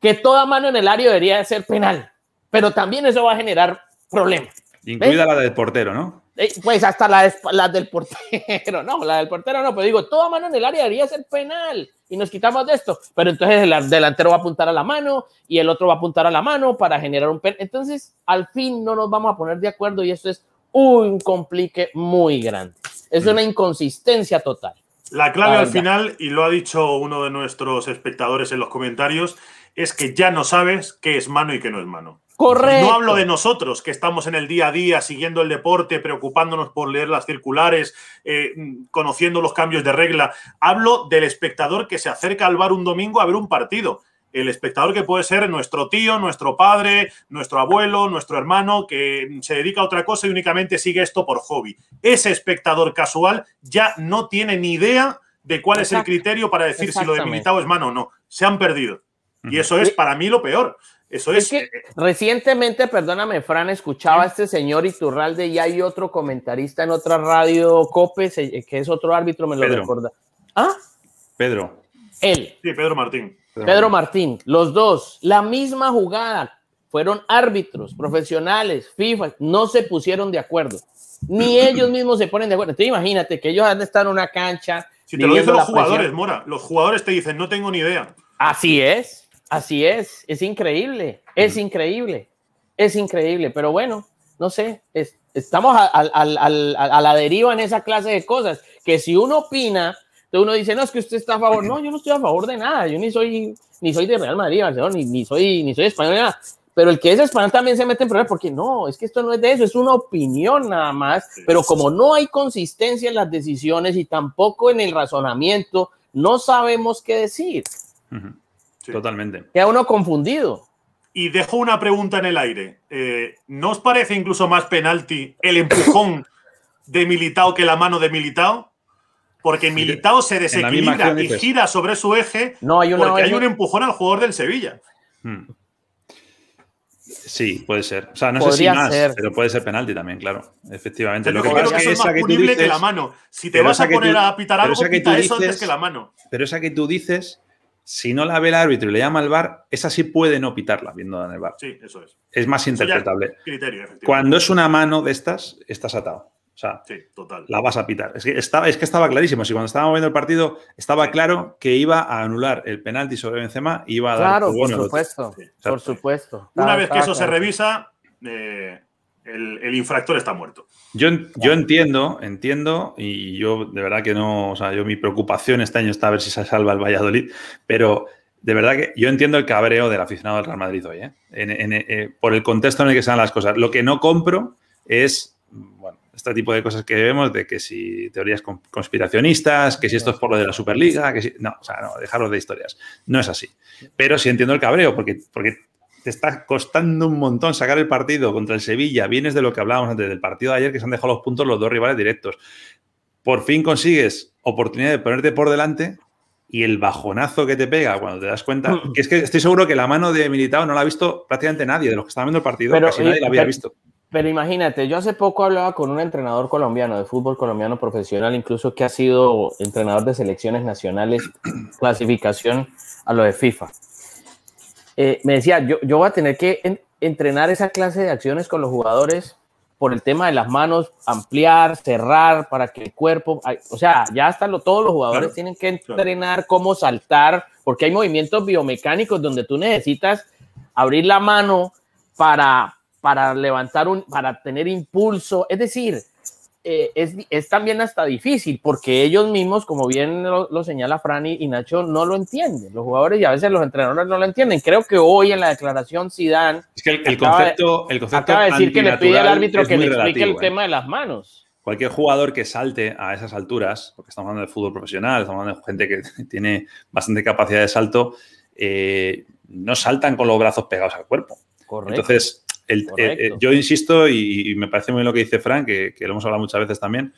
que toda mano en el área debería ser penal, pero también eso va a generar problemas. Incluida la del portero, ¿no? Eh, pues hasta la, la, del portero, no, la del portero no, pero digo, toda mano en el área debería ser penal y nos quitamos de esto, pero entonces el delantero va a apuntar a la mano y el otro va a apuntar a la mano para generar un penal. Entonces, al fin no nos vamos a poner de acuerdo y eso es un complique muy grande. Es una inconsistencia total. La clave al final, y lo ha dicho uno de nuestros espectadores en los comentarios, es que ya no sabes qué es mano y qué no es mano. Correcto. No hablo de nosotros, que estamos en el día a día siguiendo el deporte, preocupándonos por leer las circulares, eh, conociendo los cambios de regla. Hablo del espectador que se acerca al bar un domingo a ver un partido. El espectador que puede ser nuestro tío, nuestro padre, nuestro abuelo, nuestro hermano, que se dedica a otra cosa y únicamente sigue esto por hobby. Ese espectador casual ya no tiene ni idea de cuál es el criterio para decir si lo de militado es mano o no. Se han perdido. Y eso es para mí lo peor. Eso es, que recientemente, perdóname, Fran, escuchaba a este señor Iturralde y hay otro comentarista en otra radio, Copes, que es otro árbitro, me lo recuerda. ¿Ah? Pedro. Él. Sí, Pedro Martín. Pedro, Martín, los dos, la misma jugada, fueron árbitros profesionales, FIFA, no se pusieron de acuerdo. Ni ellos mismos se ponen de acuerdo. Entonces, imagínate que ellos han de estar en una cancha. Si te lo dicen los jugadores, Mora, los jugadores te dicen, no tengo ni idea. Así es. Así es, es increíble, es increíble, es increíble, pero bueno, no sé, estamos a, la deriva en esa clase de cosas, que si uno opina, uno dice, no, es que usted está a favor, no, yo no estoy a favor de nada, yo ni soy, ni soy de Real Madrid, ni, ni, soy, ni soy español, pero el que es español también se mete en problemas porque no, es que esto no es de eso, es una opinión nada más, pero como no hay consistencia en las decisiones y tampoco en el razonamiento, no sabemos qué decir. Totalmente. Queda uno confundido. Y dejo una pregunta en el aire. Eh, ¿No os parece incluso más penalti el empujón de Militao que la mano de Militao? Porque Militao se desequilibra y gira sobre su eje no, hay porque hay un empujón al jugador del Sevilla. Hmm. Sí, puede ser. O sea, no sé si más, pero puede ser penalti también, claro. Efectivamente. Lo que pasa es que es más punible que, la mano. Si te vas a poner a pitar algo, pita eso antes que la mano. Pero esa que tú dices, si no la ve el árbitro y le llama al bar, esa sí puede no pitarla viendo en el bar. Sí, eso es. Es más interpretable. Cuando es una mano de estas, estás atado. O sea, la vas a pitar. Es que, estaba, es que estaba clarísimo. Si cuando estábamos viendo el partido estaba claro que iba a anular el penalti sobre Benzema y iba a dar. Claro, por supuesto. Por supuesto. Una vez que eso se revisa, eh, el, infractor está muerto. Yo, yo entiendo, entiendo, y yo de verdad que no, o sea, yo mi preocupación este año está a ver si se salva el Valladolid, pero de verdad que yo entiendo el cabreo del aficionado del Real Madrid hoy, ¿eh? Eh, por el contexto en el que se dan las cosas. Lo que no compro es, bueno, este tipo de cosas que vemos, de que si teorías conspiracionistas, que si esto es por lo de la Superliga, que si. No, o sea, no, dejarlos de historias. No es así. Pero sí entiendo el cabreo, porque, porque te está costando un montón sacar el partido contra el Sevilla. Vienes de lo que hablábamos antes del partido de ayer, que se han dejado los puntos los dos rivales directos. Por fin consigues oportunidad de ponerte por delante y el bajonazo que te pega cuando te das cuenta, que es que estoy seguro que la mano de Militao no la ha visto prácticamente nadie de los que estaban viendo el partido, pero, casi nadie la había visto. Pero imagínate, yo hace poco hablaba con un entrenador colombiano de fútbol colombiano profesional, incluso que ha sido entrenador de selecciones nacionales, clasificación a lo de FIFA. Eh, me decía, yo, yo voy a tener que entrenar esa clase de acciones con los jugadores por el tema de las manos, ampliar, cerrar, para que el cuerpo, o sea, ya hasta lo, todos los jugadores tienen que entrenar cómo saltar, porque hay movimientos biomecánicos donde tú necesitas abrir la mano para, para levantar un, para tener impulso. Es decir, eh, es, también hasta difícil porque ellos mismos, como bien lo, señala Franny y Nacho, no lo entienden. Los jugadores y a veces los entrenadores no lo entienden. Creo que hoy en la declaración Zidane es que el, concepto, el concepto acaba de decir que le pide al árbitro que le explique el ¿eh? tema de las manos. Cualquier jugador que salte a esas alturas, porque estamos hablando de fútbol profesional, estamos hablando de gente que tiene bastante capacidad de salto, eh, no saltan con los brazos pegados al cuerpo. Correcto. Entonces, eh, eh, yo insisto, y, me parece muy bien lo que dice Frank, que, lo hemos hablado muchas veces también,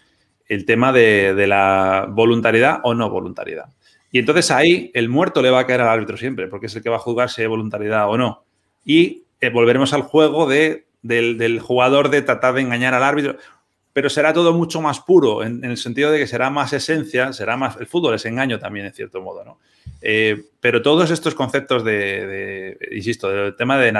el tema de, la voluntariedad o no voluntariedad. Y entonces ahí el muerto le va a caer al árbitro siempre, porque es el que va a juzgar si hay voluntariedad o no. Y eh, volveremos al juego de, del, jugador de tratar de engañar al árbitro pero será todo mucho más puro, en, el sentido de que será más esencia, será más. El fútbol es engaño también, en cierto modo, ¿no? Eh, pero todos estos conceptos de, insisto, del tema de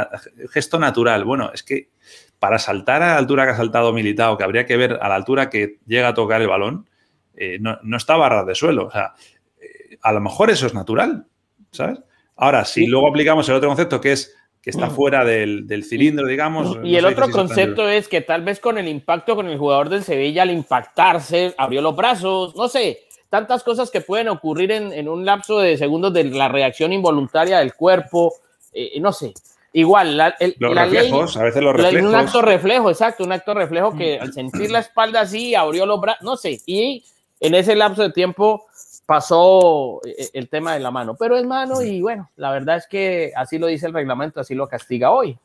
gesto natural, bueno, es que para saltar a la altura que ha saltado Militao, que habría que ver a la altura que llega a tocar el balón, eh, no, no, está barra de suelo. O sea, eh, a lo mejor eso es natural, ¿sabes? Ahora, si luego aplicamos el otro concepto que es que está fuera del, cilindro, digamos. Y el otro concepto es que tal vez con el impacto con el jugador del Sevilla, al impactarse, abrió los brazos, no sé, tantas cosas que pueden ocurrir en, un lapso de segundos de la reacción involuntaria del cuerpo, eh, no sé. Igual, la, los reflejos, a veces los reflejos. Un acto reflejo, exacto, un acto reflejo que al sentir la espalda así, abrió los brazos, no sé, y en ese lapso de tiempo pasó eh, el tema de la mano, pero es mano y bueno, la verdad es que así lo dice el reglamento, así lo castiga hoy.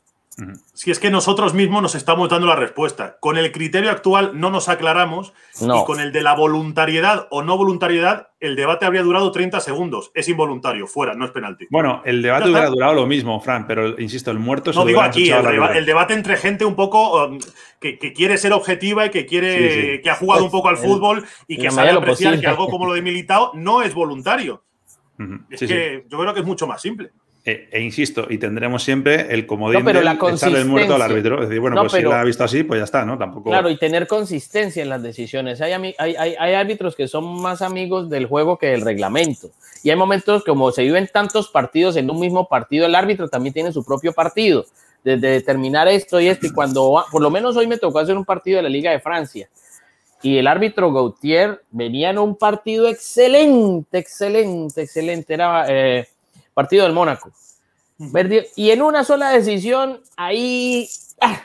Si es que nosotros mismos nos estamos dando la respuesta. Con el criterio actual no nos aclaramos y con el de la voluntariedad o no voluntariedad, el debate habría durado 30 segundos. Es involuntario, fuera, no es penalti. Bueno, el debate hubiera durado lo mismo, Fran, pero insisto, el muerto No digo aquí, el, debate entre gente un poco um, que, quiere ser objetiva y que quiere que ha jugado un poco al fútbol y que sabe apreciar que algo como lo de Militao no es voluntario. Es que yo creo que es mucho más simple. E, e, insisto, y tendremos siempre el comodín de echarle el muerto al árbitro. Es decir, bueno, pues si la ha visto así, pues ya está, ¿no? Tampoco. Claro, y tener consistencia en las decisiones. Hay, hay, hay, árbitros que son más amigos del juego que del reglamento. Y hay momentos como se viven tantos partidos en un mismo partido, el árbitro también tiene su propio partido. Desde determinar esto y esto, y cuando, por lo menos hoy me tocó hacer un partido de la Liga de Francia. Y el árbitro Gautier venía en un partido excelente, excelente, excelente. Era. Eh, partido del Mónaco. Y en una sola decisión, ahí, ah,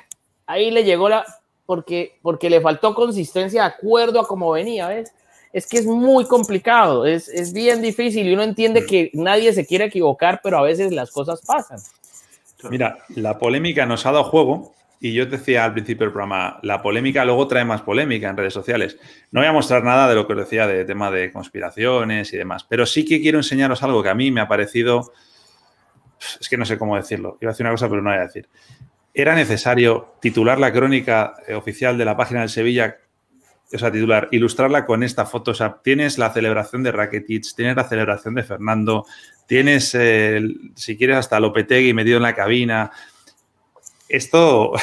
ahí le llegó la, porque, porque le faltó consistencia de acuerdo a cómo venía, ¿ves? es que es muy complicado, es, es bien difícil y uno entiende que nadie se quiere equivocar, pero a veces las cosas pasan. Mira, la polémica nos ha dado juego y yo te decía al principio del programa, la polémica luego trae más polémica en redes sociales. No voy a mostrar nada de lo que os decía de tema de conspiraciones y demás, pero sí que quiero enseñaros algo que a mí me ha parecido, es que no sé cómo decirlo, iba a decir una cosa pero no voy a decir. Era necesario titular la crónica eh, oficial de la página del Sevilla o sea, titular, ilustrarla con esta foto. O sea, tienes la celebración de Rakitic, tienes la celebración de Fernando, tienes, si quieres, hasta Lopetegui metido en la cabina. Esto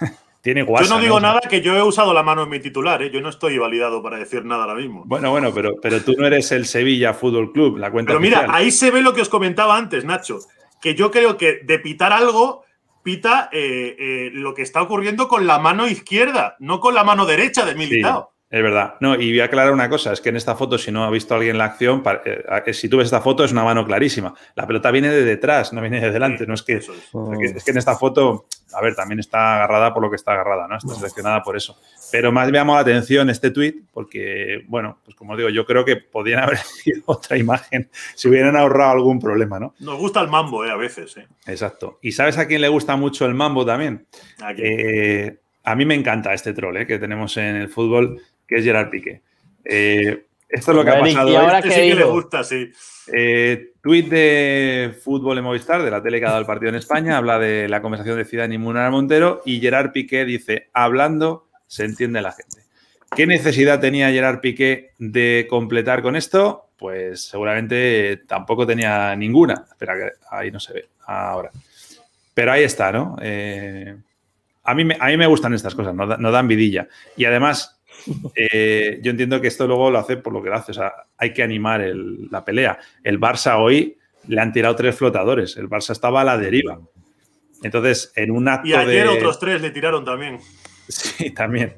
tiene guasa. Yo no digo nada que yo he usado la mano en mi titular, ¿eh? yo no estoy validado para decir nada ahora mismo. Bueno, bueno, pero, pero tú no eres el Sevilla Fútbol Club, la cuenta Pero mira, ahí se ve lo que os comentaba antes, Nacho, que yo creo que de pitar algo pita eh, eh, lo que está ocurriendo con la mano izquierda, no con la mano derecha de Militao. Es verdad. No, y voy a aclarar una cosa, es que en esta foto, si no ha visto alguien la acción, eh, si tú ves esta foto es una mano clarísima. La pelota viene de detrás, no viene de delante. No es que, es. que en esta foto, a ver, también está agarrada por lo que está agarrada, ¿no? Está seleccionada por eso. Pero más me llamó la atención este tuit porque, bueno, pues como digo, yo creo que podrían haber sido otra imagen si hubieran ahorrado algún problema, ¿no? Nos gusta el mambo, ¿eh? A veces, ¿eh? Exacto. ¿Y sabes a quién le gusta mucho el mambo también? ¿A, eh, a mí me encanta este troll ¿eh? que tenemos en el fútbol que es Gerard Piqué. Eh, esto es lo que ha pasado. ¿Y ahora este sí que le gusta, sí. Eh, tweet de fútbol en Movistar, de la tele que ha dado el partido en España, habla de la conversación de Zidane y Munar Montero y Gerard Piqué dice, hablando se entiende la gente. ¿Qué necesidad tenía Gerard Piqué de completar con esto? Pues seguramente tampoco tenía ninguna. Espera, que ahí no se ve ahora. Pero ahí está, ¿no? Eh, a, mí me, a mí me gustan estas cosas, no, no dan vidilla. Y además, eh, yo entiendo que esto luego lo hace por lo que lo hace. O sea, hay que animar la pelea. El Barça hoy le han tirado tres flotadores. El Barça estaba a la deriva. Entonces, en un acto. Y ayer otros tres le tiraron también. Sí, también.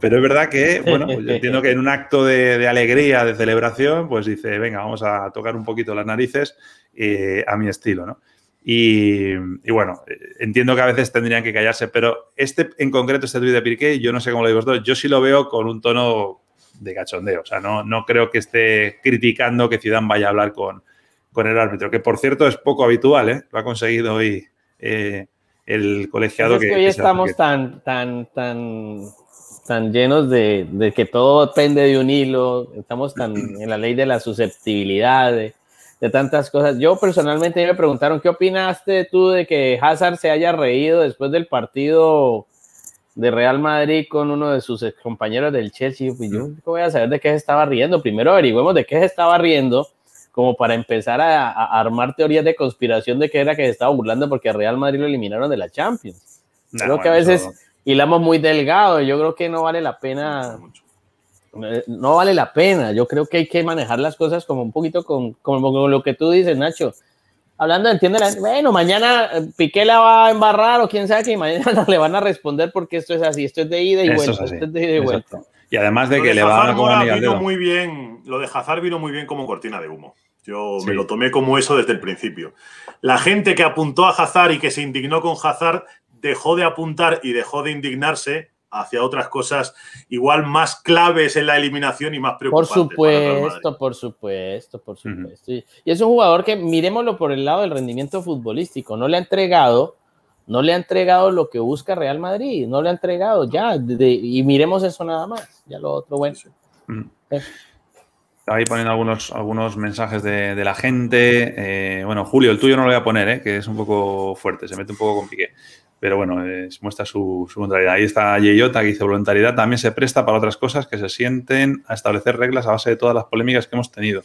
Pero es verdad que, bueno, pues yo entiendo que en un acto de, alegría, de celebración, pues dice, venga, vamos a tocar un poquito las narices eh, a mi estilo, ¿no? Y, bueno, entiendo que a veces tendrían que callarse, pero este en concreto, este tuit de Piqué, yo no sé cómo lo digo vosotros, yo sí lo veo con un tono de cachondeo. O sea, no, no creo que esté criticando que Zidane vaya a hablar con, con el árbitro, que por cierto es poco habitual, ¿eh? Lo ha conseguido hoy eh, el colegiado que, hoy estamos tan, tan, tan, tan llenos de, de, que todo depende de un hilo, estamos tan en la ley de la susceptibilidad, de, de tantas cosas. Yo personalmente me preguntaron, ¿qué opinaste tú de que Hazard se haya reído después del partido de Real Madrid con uno de sus compañeros del Chelsea? Pues yo voy a saber de qué se estaba riendo. Primero averigüemos de qué se estaba riendo, como para empezar a, armar teorías de conspiración de que era que se estaba burlando porque a Real Madrid lo eliminaron de la Champions. creo que a veces hilamos muy delgado. Yo creo que no vale la pena eh, no vale la pena. Yo creo que hay que manejar las cosas como un poquito con, con lo que tú dices, Nacho. Hablando, entiende, bueno, mañana eh, Piqué la va a embarrar o quién sabe que mañana le van a responder porque esto es así, esto es de ida y vuelta, esto es de ida y vuelta. Y además de que le van a vino muy bien, Lo de Hazard vino muy bien como cortina de humo. Yo me lo tomé como eso desde el principio. La gente que apuntó a Hazard y que se indignó con Hazard dejó de apuntar y dejó de indignarse hacia otras cosas igual más claves en la eliminación y más preocupantes. Por supuesto, por supuesto, por supuesto. Y es un jugador que, miremoslo por el lado del rendimiento futbolístico, no le ha entregado, no le ha entregado lo que busca Real Madrid, no le ha entregado ya, y miremos eso nada más, ya lo otro bueno. Ahí poniendo algunos, algunos mensajes de, la gente. Eh, bueno, Julio, el tuyo no lo voy a poner, eh, que es un poco fuerte, se mete un poco con piqué pero bueno, muestra su, su, voluntariedad. Ahí está Yeyota que dice, voluntariedad también se presta para otras cosas que se sienten a establecer reglas a base de todas las polémicas que hemos tenido.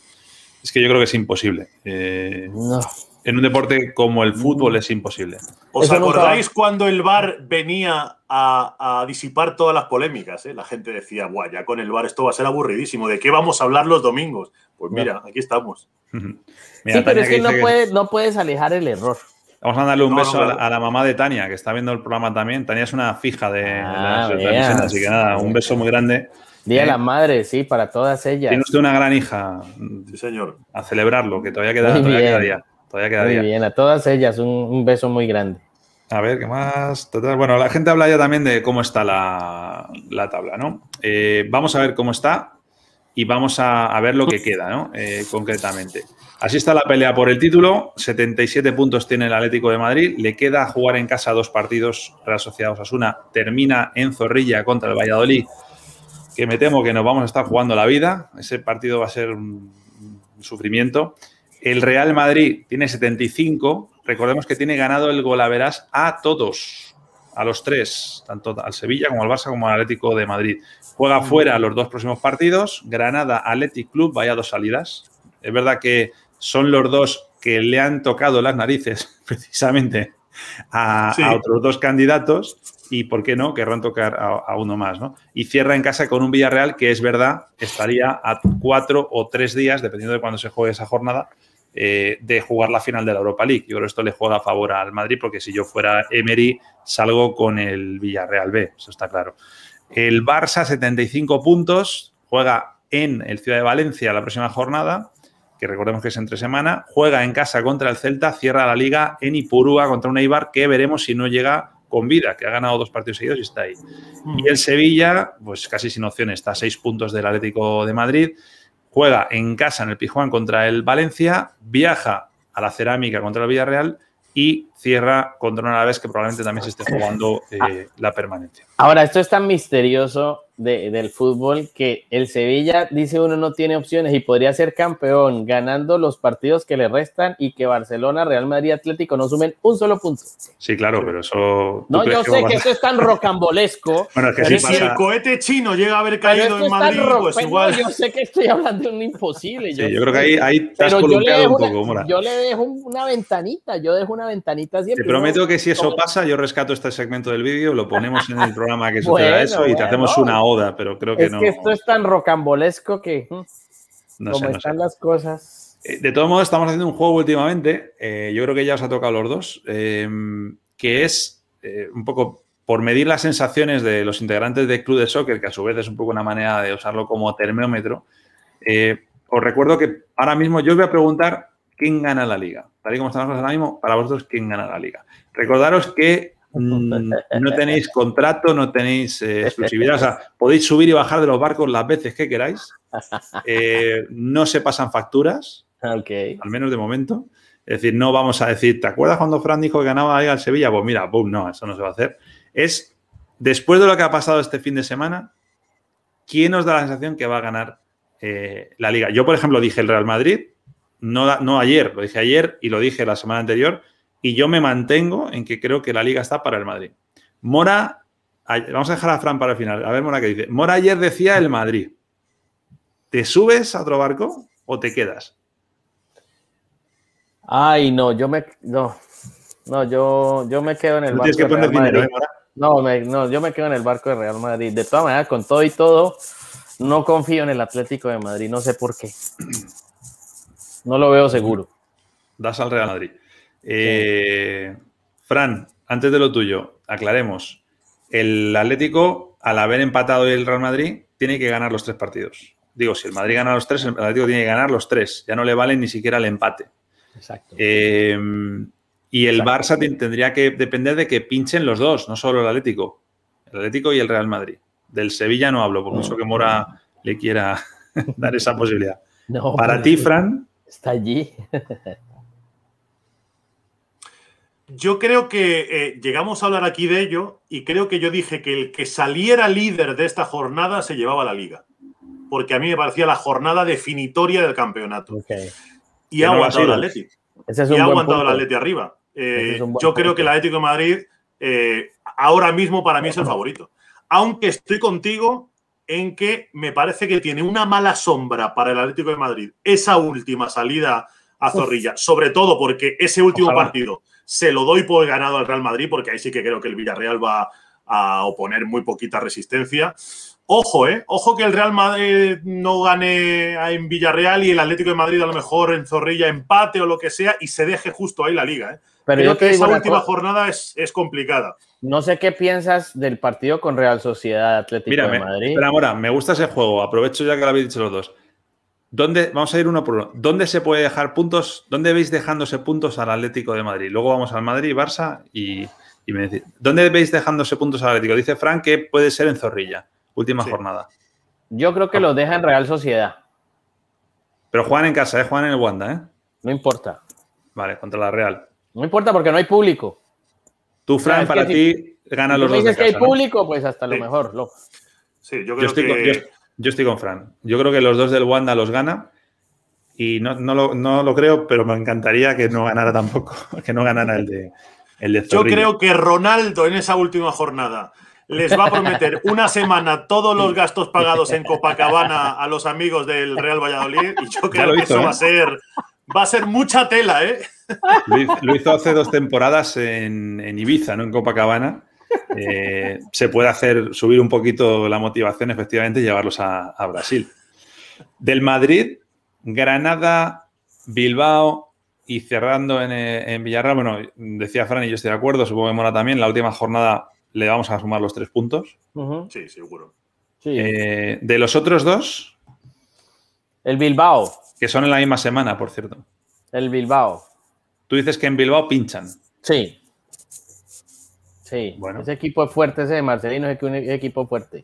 Es que yo creo que es imposible. Eh, en un deporte como el fútbol es imposible. ¿Os acordáis cuando el VAR venía a, disipar todas las polémicas? Eh? La gente decía, guay, ya con el VAR esto va a ser aburridísimo. ¿De qué vamos a hablar los domingos? Pues mira, aquí estamos. sí, pero es que no, puedes, no puedes alejar el error. Vamos a darle un beso a, la, mamá de Tania, que está viendo el programa también. Tania es una fija de, ah, así que nada, un beso muy grande. Día de la madre, sí, para todas ellas. Tiene usted una gran hija. Sí, señor. A celebrarlo, que todavía queda, día. Todavía queda muy día. bien, a todas ellas un, beso muy grande. A ver, ¿qué más? Bueno, la gente habla ya también de cómo está la, tabla, ¿no? Eh, vamos a ver cómo está. y vamos a, ver lo que queda, ¿no? Eh, concretamente. Así está la pelea por el título. 77 puntos tiene el Atlético de Madrid. Le queda jugar en casa dos partidos. Real Sociedad Osasuna termina en Zorrilla contra el Valladolid, que me temo que nos vamos a estar jugando la vida. Ese partido va a ser un sufrimiento. El Real Madrid tiene 75. Recordemos que tiene ganado el golaveras a todos, a los tres, tanto al Sevilla como al Barça como al Atlético de Madrid. Juega fuera los dos próximos partidos. Granada, Athletic Club, vaya dos salidas. Es verdad que son los dos que le han tocado las narices precisamente a, otros dos candidatos y, ¿por qué no?, querrán tocar a, uno más, ¿no? Y cierra en casa con un Villarreal que es verdad, estaría a cuatro o tres días, dependiendo de cuándo se juegue esa jornada, eh, de jugar la final de la Europa League. Yo creo que esto le juega a favor al Madrid porque si yo fuera Emery salgo con el Villarreal B, eso está claro. El Barça, 75 puntos, juega en el Ciudad de Valencia la próxima jornada que recordemos que es entre semana, juega en casa contra el Celta, cierra la liga en Ipurúa contra un Eibar que veremos si no llega con vida, que ha ganado dos partidos seguidos y está ahí. Mm. Y el Sevilla, pues casi sin opciones, está a seis puntos del Atlético de Madrid, juega en casa en el Pijuán contra el Valencia, viaja a la Cerámica contra el Villarreal y cierra contra una vez que probablemente también se esté jugando eh, la permanencia. Ahora, esto es tan misterioso del fútbol que el Sevilla dice uno no tiene opciones y podría ser campeón ganando los partidos que le restan y que Barcelona, Real Madrid, Atlético no sumen un solo punto. Sí, claro, pero eso. No, yo sé que, esto es tan rocambolesco. bueno, es que si el cohete chino llega a haber caído en Madrid, pues igual. Yo sé que estoy hablando de un imposible. Yo, yo creo que ahí, ahí te has colocado un poco, Mora. Yo le dejo una ventanita, yo dejo una ventanita siempre. Te prometo que si eso pasa, yo rescato este segmento del vídeo, lo ponemos en el programa que suceda eso y te hacemos una pero creo que es que esto es tan rocambolesco que. Mm, no como están las cosas. Eh, de todos modos, estamos haciendo un juego últimamente. Eh, yo creo que ya os ha tocado a los dos. Em, que es eh, un poco por medir las sensaciones de los integrantes del club de soccer, que a su vez es un poco una manera de usarlo como termómetro. os recuerdo que ahora mismo yo os voy a preguntar quién gana la liga. Tal y como estamos ahora mismo, para vosotros, quién gana la liga. Recordaros que no tenéis contrato, no tenéis eh, exclusividad, o sea, podéis subir y bajar de los barcos las veces que queráis. Eh, no se pasan facturas, al menos de momento. Es decir, no vamos a decir, ¿te acuerdas cuando Fran dijo que ganaba ahí al Sevilla? Pues mira, boom, no, eso no se va a hacer. Es, después de lo que ha pasado este fin de semana, ¿quién nos da la sensación que va a ganar eh, la liga? Yo, por ejemplo, dije el Real Madrid, no, no ayer, lo dije ayer y lo dije la semana anterior, y yo me mantengo en que creo que la liga está para el Madrid. Mora, vamos a dejar a Fran para el final. A ver, Mora, ¿qué dice? Mora ayer decía el Madrid. ¿Te subes a otro barco o te quedas? Ay, no, yo me. No, no yo, yo me quedo en el barco. de Real Madrid. ¿eh, no, no, yo me quedo en el barco de Real Madrid. De todas maneras, con todo y todo, no confío en el Atlético de Madrid. No sé por qué. No lo veo seguro. Das al Real Madrid. Eh, Fran, antes de lo tuyo, aclaremos. El Atlético, al haber empatado el Real Madrid, tiene que ganar los tres partidos. Digo, si el Madrid gana los tres, el Atlético tiene que ganar los tres. Ya no le vale ni siquiera el empate. Exacto. Eh, y el Barça tendría que depender de que pinchen los dos, no solo el Atlético. El Atlético y el Real Madrid. Del Sevilla no hablo, por mucho que Mora le quiera dar esa posibilidad. Para ti, Fran. Está allí. Yo creo que eh, llegamos a hablar aquí de ello y creo que yo dije que el que saliera líder de esta jornada se llevaba la liga. Porque a mí me parecía la jornada definitoria del campeonato. Y ha aguantado el Atleti. y ha aguantado el Atleti arriba. Eh, yo creo que el Atlético de Madrid eh, ahora mismo para mí es el favorito. Aunque estoy contigo en que me parece que tiene una mala sombra para el Atlético de Madrid esa última salida a Zorrilla. Sobre todo porque ese último partido se lo doy por ganado al Real Madrid, porque ahí sí que creo que el Villarreal va a oponer muy poquita resistencia. Ojo, ¿eh? Ojo que el Real Madrid no gane en Villarreal y el Atlético de Madrid a lo mejor en Zorrilla empate o lo que sea y se deje justo ahí la liga, ¿eh? Pero Creo que esa última jornada es, complicada. No sé qué piensas del partido con Real Sociedad Atlético de Madrid. Pero ahora, me gusta ese juego. Aprovecho ya que lo habéis dicho los dos. ¿Dónde, vamos a ir uno por uno. ¿Dónde se puede dejar puntos? ¿Dónde veis dejándose puntos al Atlético de Madrid? Luego vamos al Madrid, Barça y, me decís, ¿dónde veis dejándose puntos al Atlético? Dice Frank que puede ser en Zorrilla, última jornada. Yo creo que los deja en Real Sociedad. Pero juegan en casa, ¿eh? Juegan en el Wanda, ¿eh? No importa. Vale, contra la Real. No importa porque no hay público. Tú, Fran, para ti, gana los dos. Si dices que hay público, pues hasta lo mejor. Sí, yo creo que. yo, estoy con Fran. Yo creo que los dos del Wanda los gana. Y no, lo, creo, pero me encantaría que no ganara tampoco. Que no ganara el de, el de Yo creo que Ronaldo en esa última jornada les va a prometer una semana todos los gastos pagados en Copacabana a los amigos del Real Valladolid y yo creo que eso va a ¿eh? ser va a ser mucha tela, ¿eh? Lo hizo hace dos temporadas en, Ibiza, ¿no? En Copacabana. Eh, se puede hacer subir un poquito la motivación, efectivamente, y llevarlos a, Brasil. Del Madrid, Granada, Bilbao y cerrando en, en, Villarreal. Bueno, decía Fran y yo estoy de acuerdo, supongo que Mora también. La última jornada le vamos a sumar los tres puntos. Sí, seguro. Eh, de los otros dos. El Bilbao. Que son en la misma semana, por cierto. El Bilbao. Tú dices que en Bilbao pinchan. Sí. Sí. Bueno. Ese equipo es fuerte, ese de Marcelino es un equipo fuerte.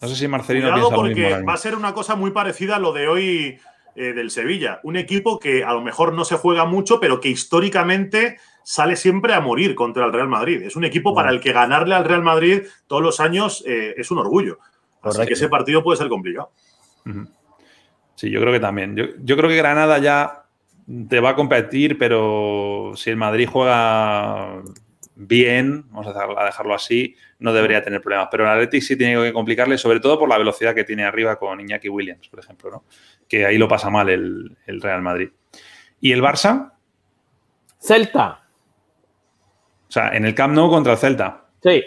No sé si Marcelino Cuidado porque va a ser una cosa muy parecida a lo de hoy eh, del Sevilla. Un equipo que a lo mejor no se juega mucho, pero que históricamente sale siempre a morir contra el Real Madrid. Es un equipo para el que ganarle al Real Madrid todos los años eh, es un orgullo. Así que ese partido puede ser complicado. Sí, yo creo que también. Yo, creo que Granada ya te va a competir, pero si el Madrid juega bien, vamos a dejarlo así, no debería tener problemas. Pero el Athletic sí tiene que complicarle, sobre todo por la velocidad que tiene arriba con Iñaki Williams, por ejemplo, ¿no? que ahí lo pasa mal el, el Real Madrid. ¿Y el Barça? Celta. O sea, en el Camp Nou contra el Celta. Sí,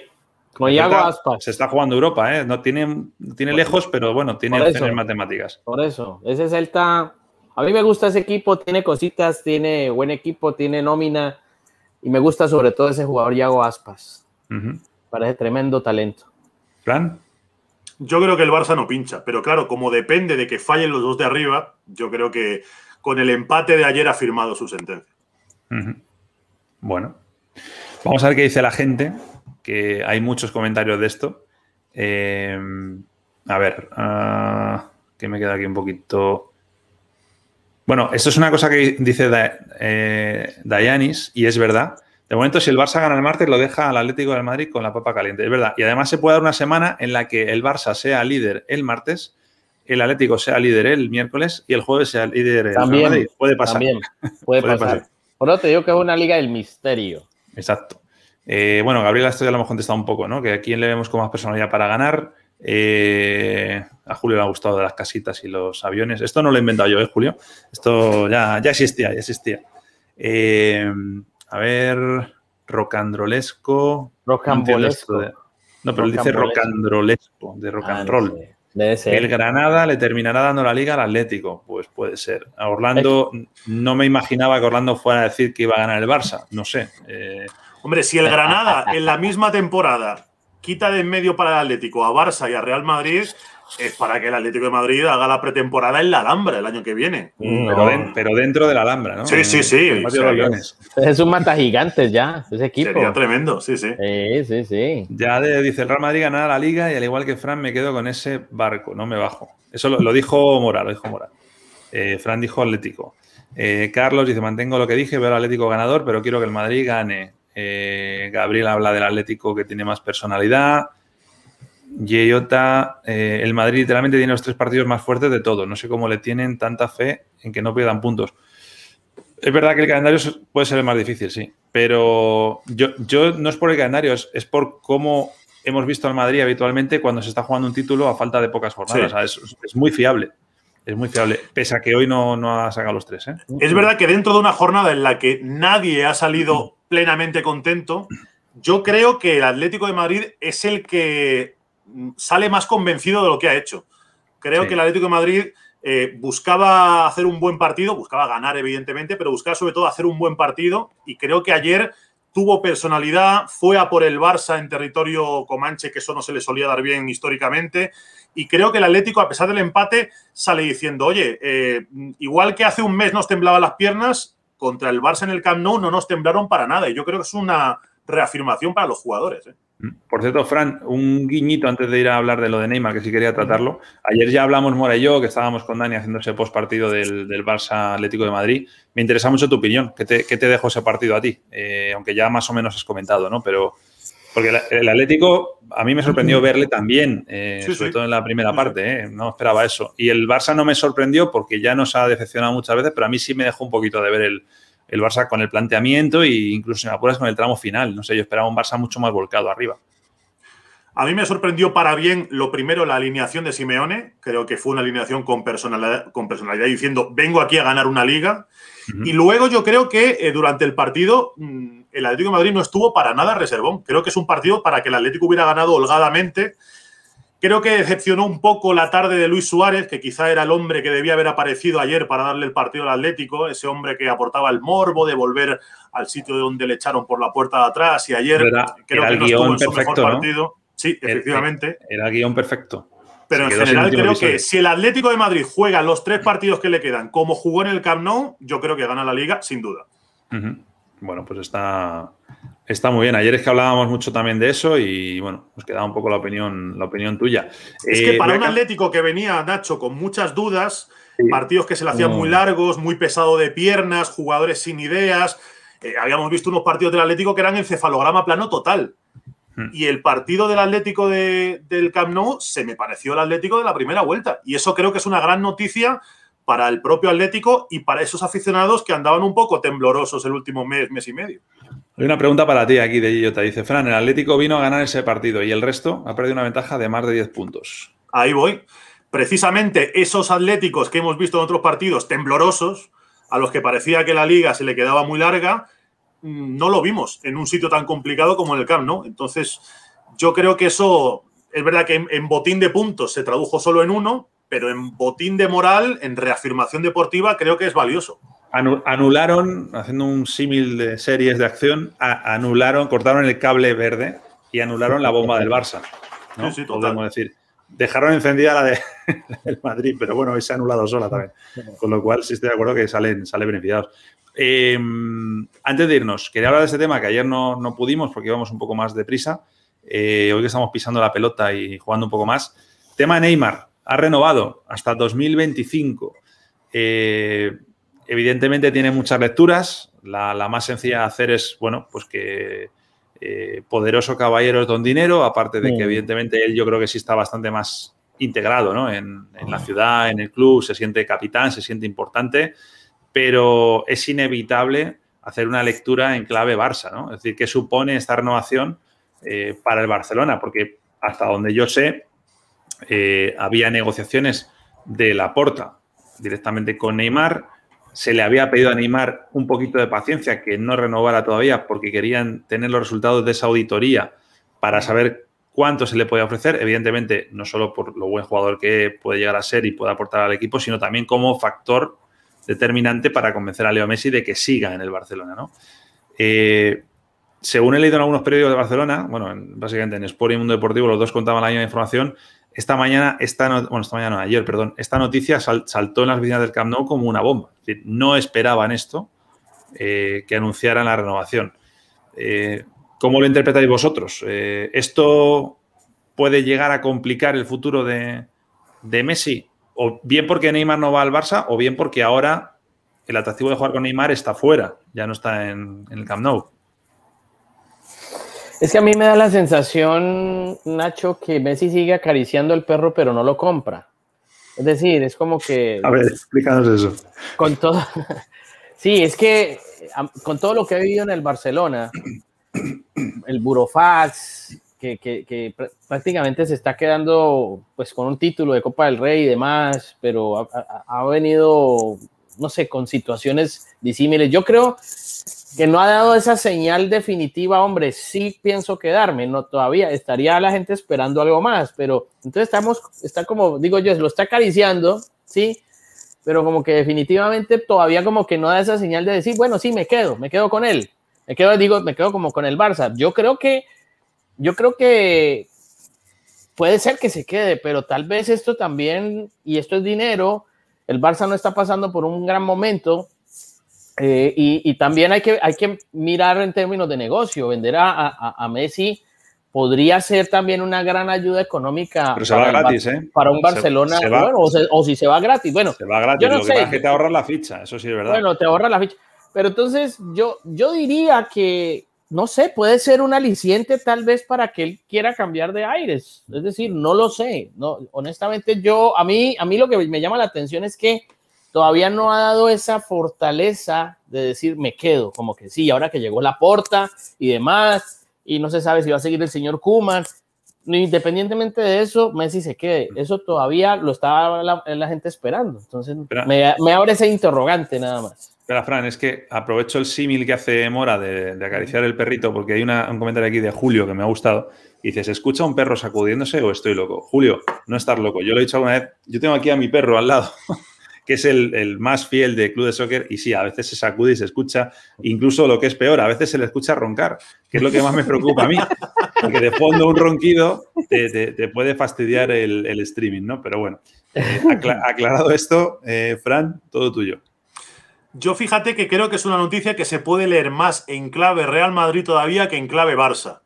con Iago Aspas. Se está jugando Europa, ¿eh? No tiene, tiene lejos, pero bueno, tiene opciones matemáticas. Por eso, ese Celta, a mí me gusta ese equipo, tiene cositas, tiene buen equipo, tiene nómina y me gusta sobre todo ese jugador Iago Aspas. Parece tremendo talento. ¿Fran? Yo creo que el Barça no pincha, pero claro, como depende de que fallen los dos de arriba, yo creo que con el empate de ayer ha firmado su sentencia. Bueno, Vamos a ver qué dice la gente, que hay muchos comentarios de esto. Eh, a ver, uh, que me queda aquí un poquito. Bueno, esto es una cosa que dice eh, Dayanis y es verdad. De momento, si el Barça gana el martes, lo deja al Atlético del Madrid con la papa caliente. Es verdad. Y además se puede dar una semana en la que el Barça sea líder el martes, el Atlético sea líder el miércoles y el jueves sea líder el Madrid. Puede pasar. También. Puede, pasar. Por eso te digo que es una liga del misterio. Exacto. Eh, bueno, Gabriela, esto ya lo hemos contestado un poco, ¿no? Que a quién le vemos con más personalidad para ganar. Eh, a Julio le ha gustado de las casitas y los aviones. Esto no lo he inventado yo, ¿eh, Julio? Esto ya, ya existía, ya existía. Eh, a ver, rocandrolesco. Rocambolesco. No, pero él dice rocandrolesco, de rock and ah, roll. El Granada le terminará dando la liga al Atlético. Pues puede ser. A Orlando, no me imaginaba que Orlando fuera a decir que iba a ganar el Barça. No sé. Eh. Hombre, si el Granada en la misma temporada quita de en medio para el Atlético a Barça y a Real Madrid, es para que el Atlético de Madrid haga la pretemporada en la Alhambra el año que viene. Pero, dentro de la Alhambra, ¿no? Sí, sí, sí. es un mata gigante ya, ese equipo. Sería tremendo, sí, sí. Sí, sí, sí. Ya dice el Real Madrid ganar la liga y al igual que Fran me quedo con ese barco, no me bajo. Eso lo, dijo Mora, lo dijo Mora. Eh, Fran dijo Atlético. Eh, Carlos dice, mantengo lo que dije, veo al Atlético ganador, pero quiero que el Madrid gane. Eh, Gabriel habla del Atlético que tiene más personalidad. Yeyota, eh, el Madrid literalmente tiene los tres partidos más fuertes de todos. No sé cómo le tienen tanta fe en que no pierdan puntos. Es verdad que el calendario puede ser el más difícil, sí. Pero yo, yo no es por el calendario, es, por cómo hemos visto al Madrid habitualmente cuando se está jugando un título a falta de pocas jornadas. es, muy fiable. Es muy fiable, pese a que hoy no, no ha sacado los tres. ¿eh? Es verdad que dentro de una jornada en la que nadie ha salido plenamente contento, yo creo que el Atlético de Madrid es el que sale más convencido de lo que ha hecho. Creo que el Atlético de Madrid eh, buscaba hacer un buen partido, buscaba ganar evidentemente, pero buscaba sobre todo hacer un buen partido. Y creo que ayer tuvo personalidad, fue a por el Barça en territorio comanche, que eso no se le solía dar bien históricamente, y creo que el Atlético, a pesar del empate, sale diciendo, oye, eh, igual que hace un mes nos temblaban las piernas, contra el Barça en el Camp Nou no nos temblaron para nada, y yo creo que es una reafirmación para los jugadores. ¿eh? Por cierto, Fran, un guiñito antes de ir a hablar de lo de Neymar, que sí quería tratarlo. Ayer ya hablamos, Mora y yo, que estábamos con Dani haciendo ese post partido del, Barça Atlético de Madrid. Me interesa mucho tu opinión. ¿Qué te, qué te dejó ese partido a ti? Eh, aunque ya más o menos has comentado, ¿no? Pero porque el Atlético, a mí me sorprendió verle también, eh, sobre todo en la primera parte, ¿eh? no esperaba eso. Y el Barça no me sorprendió porque ya nos ha decepcionado muchas veces, pero a mí sí me dejó un poquito de ver el, el Barça con el planteamiento e incluso en apuras con el tramo final. No sé, yo esperaba un Barça mucho más volcado arriba. A mí me sorprendió para bien, lo primero, la alineación de Simeone. Creo que fue una alineación con personalidad, con personalidad diciendo, vengo aquí a ganar una liga. Y luego yo creo que eh, durante el partido mm, el Atlético de Madrid no estuvo para nada reservón. Creo que es un partido para que el Atlético hubiera ganado holgadamente. Creo que decepcionó un poco la tarde de Luis Suárez, que quizá era el hombre que debía haber aparecido ayer para darle el partido al Atlético, ese hombre que aportaba el morbo de volver al sitio donde le echaron por la puerta de atrás y ayer creo que no estuvo en su mejor partido. Sí, efectivamente. Era el guion perfecto. Pero en general creo que si el Atlético de Madrid juega los tres partidos que le quedan como jugó en el Camp Nou, yo creo que gana la liga sin duda. Bueno, pues está, está muy bien. Ayer es que hablábamos mucho también de eso y bueno, nos quedaba un poco la opinión, la opinión tuya. Es que eh, para un Atlético que venía, Nacho, con muchas dudas, partidos que se le hacían muy largos, muy pesado de piernas, jugadores sin ideas. Eh, habíamos visto unos partidos del Atlético que eran encefalograma plano total. Hmm. Y el partido del Atlético del Camp Nou se me pareció el Atlético de la primera vuelta. Y eso creo que es una gran noticia para el propio Atlético y para esos aficionados que andaban un poco temblorosos el último mes, mes y medio. Hay una pregunta para ti aquí de Gillota. Dice, Fran, el Atlético vino a ganar ese partido y el resto ha perdido una ventaja de más de 10 puntos. Ahí voy. Precisamente esos atléticos que hemos visto en otros partidos temblorosos, a los que parecía que la liga se le quedaba muy larga, mm, no lo vimos en un sitio tan complicado como en el Camp, ¿no? Entonces, yo creo que eso es verdad que en botín de puntos se tradujo solo en uno, pero en botín de moral, en reafirmación deportiva, creo que es valioso. Anularon, haciendo un símil de series de acción, anularon, cortaron el cable verde y anularon la bomba del Barça. ¿no? Sí, sí, Podemos decir. Dejaron encendida la, de, del Madrid, pero bueno, se ha anulado sola también. Con lo cual, sí estoy de acuerdo que salen, salen beneficiados. Em, antes de irnos, quería hablar de este tema que ayer no, no pudimos porque íbamos un poco más deprisa. Eh, hoy que estamos pisando la pelota y jugando un poco más. Tema Neymar ha renovado hasta 2025. Eh, evidentemente tiene muchas lecturas. La, más sencilla de hacer es, bueno, pues que eh, poderoso caballero es don dinero, aparte de que evidentemente él yo creo que sí está bastante más integrado ¿no? en, la ciudad, en el club, se siente capitán, se siente importante, pero es inevitable hacer una lectura en clave Barça, ¿no? Es decir, ¿qué supone esta renovación eh, para el Barcelona? Porque hasta donde yo sé, eh, había negociaciones de la porta directamente con Neymar. Se le había pedido a Neymar un poquito de paciencia, que no renovara todavía porque querían tener los resultados de esa auditoría para saber cuánto se le puede ofrecer. Evidentemente, no solo por lo buen jugador que puede llegar a ser y puede aportar al equipo, sino también como factor determinante para convencer a Leo Messi de que siga en el Barcelona. ¿no? Eh, según he leído en algunos periódicos de Barcelona, bueno, básicamente en Sport y Mundo Deportivo, los dos contaban la misma información, esta mañana, esta bueno, esta mañana, ayer, perdón, esta noticia saltó en las oficinas del Camp Nou como una bomba. no esperaban esto, eh, que anunciaran la renovación. Eh, ¿Cómo lo interpretáis vosotros? Eh, ¿Esto puede llegar a complicar el futuro de, Messi? O bien porque Neymar no va al Barça, o bien porque ahora el atractivo de jugar con Neymar está fuera, ya no está en el Camp Nou. Es que a mí me da la sensación, Nacho, que Messi sigue acariciando el perro, pero no lo compra. Es decir, es como que. A ver, explícanos eso. Con todo. sí, es que con todo lo que ha vivido en el Barcelona, el Burofax, que, que, prácticamente se está quedando pues con un título de Copa del Rey y demás, pero ha, ha venido, no sé, con situaciones disímiles. Yo creo que no ha dado esa señal definitiva, hombre, sí pienso quedarme, no todavía, estaría la gente esperando algo más, pero entonces estamos, está como, digo yo, lo está acariciando, sí, pero como que definitivamente todavía como que no da esa señal de decir, bueno, sí, me quedo, me quedo con él, me quedo, digo, me quedo como con el Barça. Yo creo que, yo creo que puede ser que se quede, pero tal vez esto también, y esto es dinero, el Barça no está pasando por un gran momento, eh, y, también hay que, hay que mirar en términos de negocio, vender a, a, Messi podría ser también una gran ayuda económica. Pero se va gratis, ¿eh? Para un Barcelona, bueno, o, si se va gratis, bueno. Se va gratis, lo que pasa es que te ahorras la ficha, eso sí es verdad. Bueno, te ahorras la ficha. Pero entonces yo, yo diría que, no sé, puede ser un aliciente tal vez para que él quiera cambiar de aires. Es decir, no lo sé. No, honestamente, yo, a mí, a mí lo que me llama la atención es que todavía no ha dado esa fortaleza de decir me quedo, como que sí, ahora que llegó la porta y demás, y no se sabe si va a seguir el señor Kuman. Independientemente de eso, Messi se quede. Eso todavía lo estaba la, gente esperando. Entonces, me, me, abre ese interrogante nada más. Espera, Fran, es que aprovecho el símil que hace Mora de, acariciar el perrito, porque hay un comentario aquí de Julio que me ha gustado. Y dice, ¿se escucha un perro sacudiéndose o estoy loco? Julio, no estás loco. Yo lo he dicho alguna vez. Yo tengo aquí a mi perro al lado. que es el, más fiel de Club de Soccer, y sí, a veces se sacude y se escucha, incluso lo que es peor, a veces se le escucha roncar, que es lo que más me preocupa a mí, porque de fondo un ronquido te, puede fastidiar el, streaming, ¿no? Pero bueno, eh, aclarado esto, eh, Fran, todo tuyo. Yo fíjate que creo que es una noticia que se puede leer más en clave Real Madrid todavía que en clave Barça.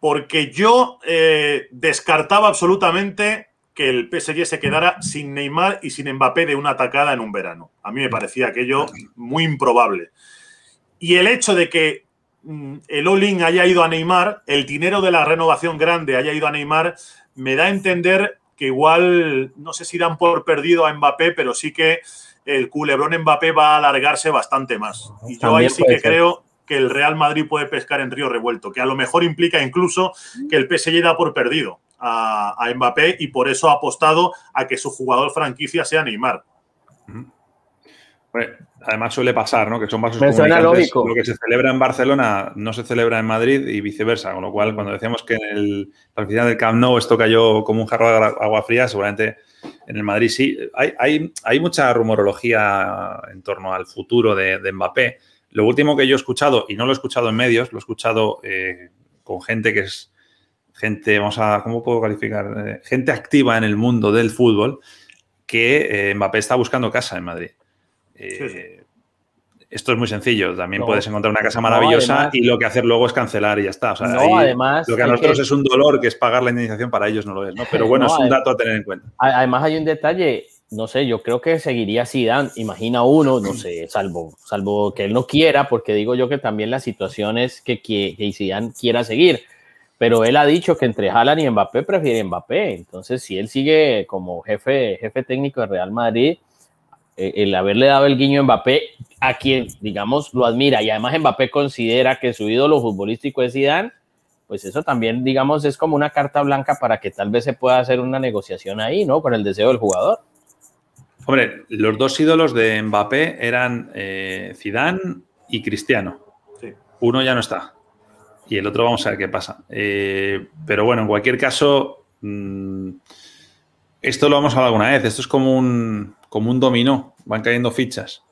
Porque yo eh, descartaba absolutamente que el PSG se quedara sin Neymar y sin Mbappé de una atacada en un verano. A mí me parecía aquello muy improbable. Y el hecho de que mm, el All-In haya ido a Neymar, el dinero de la renovación grande haya ido a Neymar, me da a entender que igual, no sé si dan por perdido a Mbappé, pero sí que el culebrón Mbappé va a alargarse bastante más. Y yo ahí sí que creo que el Real Madrid puede pescar en río revuelto, que a lo mejor implica incluso que el PSG da por perdido a, Mbappé y por eso ha apostado a que su jugador franquicia sea Neymar. además suele pasar, ¿no? Que son vasos comunicantes. Lo que se celebra en Barcelona no se celebra en Madrid y viceversa. Con lo cual, cuando decíamos que en el, la oficina del Camp Nou esto cayó como un jarro de agua fría, seguramente en el Madrid sí. Hay, hay, mucha rumorología en torno al futuro de, Mbappé. Lo último que yo he escuchado, y no lo he escuchado en medios, lo he escuchado eh, con gente que es gente, vamos a, ¿cómo puedo calificar? Eh, gente activa en el mundo del fútbol que eh, Mbappé está buscando casa en Madrid. Eh, esto es muy sencillo. También puedes encontrar una casa maravillosa y lo que hacer luego es cancelar y ya está. no, además, lo que a nosotros es un dolor, que es pagar la indemnización, para ellos no lo es. ¿no? Pero bueno, es un dato a tener en cuenta. Además, hay un detalle. No sé, yo creo que seguiría Zidane. Imagina uno, no sé, salvo, salvo que él no quiera, porque digo yo que también la situación es que, que, que Zidane quiera seguir pero él ha dicho que entre Haaland y Mbappé prefiere Mbappé. Entonces, si él sigue como jefe, jefe técnico de Real Madrid, eh, el haberle dado el guiño a Mbappé, a quien, digamos, lo admira y además Mbappé considera que su ídolo futbolístico es Zidane, pues eso también, digamos, es como una carta blanca para que tal vez se pueda hacer una negociación ahí, ¿no? Con el deseo del jugador. Hombre, los dos ídolos de Mbappé eran eh, Zidane y Cristiano. Uno ya no está y el otro vamos a ver qué pasa. Eh, pero bueno, en cualquier caso, mm, esto lo hemos hablado alguna vez, esto es como un, como un dominó, van cayendo fichas.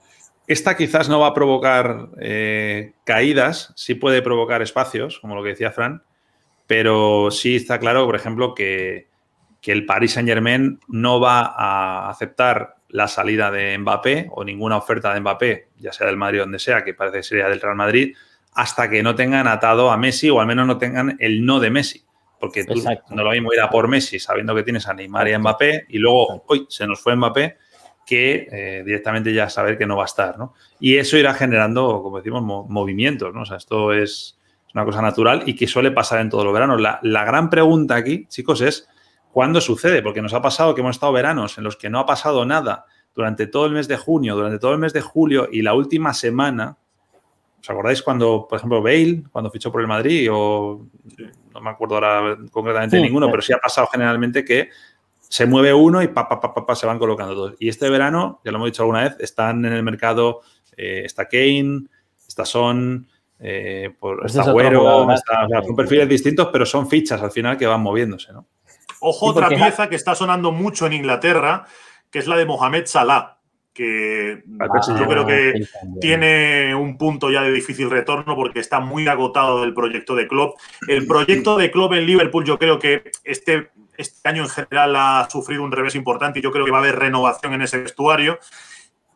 Esta quizás no va a provocar eh, caídas, sí puede provocar espacios, como lo que decía Fran, pero sí está claro, por ejemplo, que, que el Paris Saint Germain no va a aceptar la salida de Mbappé o ninguna oferta de Mbappé, ya sea del Madrid o donde sea, que parece que sería del Real Madrid, hasta que no tengan atado a Messi o al menos no tengan el no de Messi. Porque tú no lo mismo ir a por Messi sabiendo que tienes a Neymar y a Mbappé y luego, hoy se nos fue Mbappé, que eh, directamente ya saber que no va a estar, ¿no? Y eso irá generando, como decimos, movimientos, ¿no? O sea, esto es una cosa natural y que suele pasar en todos los veranos. La, la, gran pregunta aquí, chicos, es ¿cuándo sucede? Porque nos ha pasado que hemos estado veranos en los que no ha pasado nada durante todo el mes de junio, durante todo el mes de julio y la última semana ¿Os acordáis cuando, por ejemplo, Bale, cuando fichó por el Madrid? O no me acuerdo ahora concretamente ninguno, pero sí ha pasado generalmente que se mueve uno y pa, pa, pa, pa, se van colocando todos. Y este verano, ya lo hemos dicho alguna vez, están en el mercado, eh, está Kane, está Son, eh, por, está Agüero, son perfiles distintos, pero son fichas al final que van moviéndose, ¿no? Ojo, otra pieza que está sonando mucho en Inglaterra, que es la de Mohamed Salah que yo creo que tiene un punto ya de difícil retorno porque está muy agotado del proyecto de club. El proyecto de club en Liverpool yo creo que este, este año en general ha sufrido un revés importante y yo creo que va a haber renovación en ese vestuario.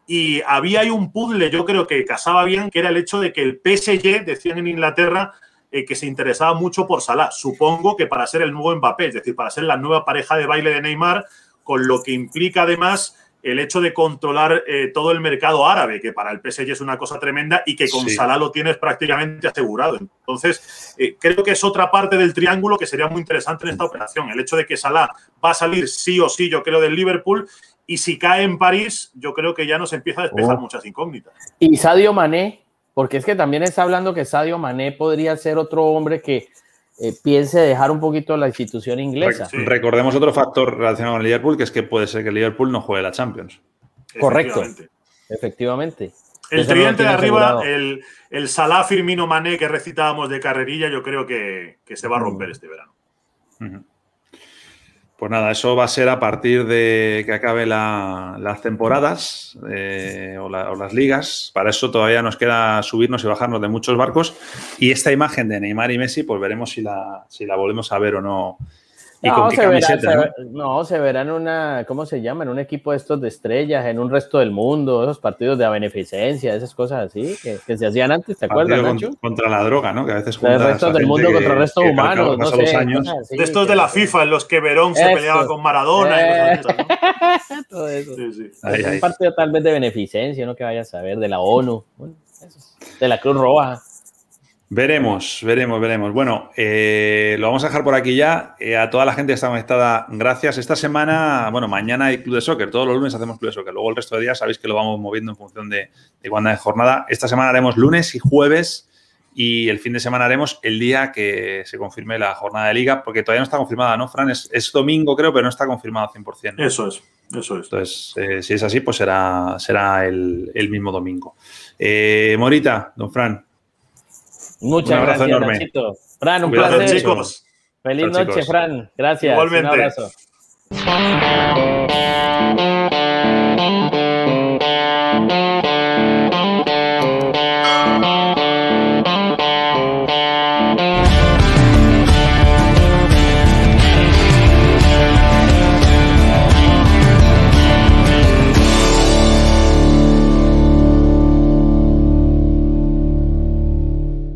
Y había ahí un puzzle, yo creo que casaba bien, que era el hecho de que el PSG, decían en Inglaterra, eh, que se interesaba mucho por Salah. Supongo que para ser el nuevo Mbappé, es decir, para ser la nueva pareja de baile de Neymar, con lo que implica además el hecho de controlar eh, todo el mercado árabe, que para el PSG es una cosa tremenda y que con Salah lo tienes prácticamente asegurado. Entonces, eh, creo que es otra parte del triángulo que sería muy interesante en esta operación. El hecho de que Salah va a salir sí o sí, yo creo, del Liverpool. Y si cae en París, yo creo que ya nos empieza a despejar oh. muchas incógnitas. Y Sadio Mané, porque es que también está hablando que Sadio Mané podría ser otro hombre que eh, piense dejar un poquito la institución inglesa. Recordemos otro factor relacionado con el Liverpool, que es que puede ser que el Liverpool no juegue la Champions. Correcto. Efectivamente. El tridente de arriba, el, el, Salah Firmino Mané que recitábamos de carrerilla, yo creo que, se va a romper este verano. Pues nada, eso va a ser a partir de que acabe las temporadas eh, o, las ligas. Para eso todavía nos queda subirnos y bajarnos de muchos barcos. Y esta imagen de Neymar y Messi, pues veremos si la, si la volvemos a ver o no no, se verá, ¿no? Se, verá en una, ¿cómo se llama? En un equipo de estos de estrellas, en un resto del mundo, esos partidos de beneficencia, esas cosas así, que, se hacían antes, ¿te acuerdas, Nacho? Contra la droga, ¿no? Que a veces El resto del mundo contra el resto humano, no sé. Años. de estos de la FIFA, en los que Verón se peleaba con Maradona. y cosas Todo eso. Sí, sí. un partido tal vez de beneficencia, no que vayas a ver, de la ONU, de la Cruz Roja. Veremos, veremos, veremos. Bueno, eh, lo vamos a dejar por aquí ya. Eh, a toda la gente que está conectada, gracias. Esta semana, bueno, mañana hay Club de Soccer. Todos los lunes hacemos Club de Soccer. Luego el resto de días sabéis que lo vamos moviendo en función de, de cuándo es jornada. Esta semana haremos lunes y jueves y el fin de semana haremos el día que se confirme la jornada de liga, porque todavía no está confirmada, ¿no, Fran? Es, domingo, creo, pero no está confirmado 100%. Eso es, eso es. Entonces, eh, si es así, pues será, será el, mismo domingo. Morita, don Fran, Muchas un abrazo gracias, enorme. Nachito. Fran, un Cuidado, placer. chicos. Feliz Pero noche, chicos. Fran. Gracias. Igualmente. Un abrazo.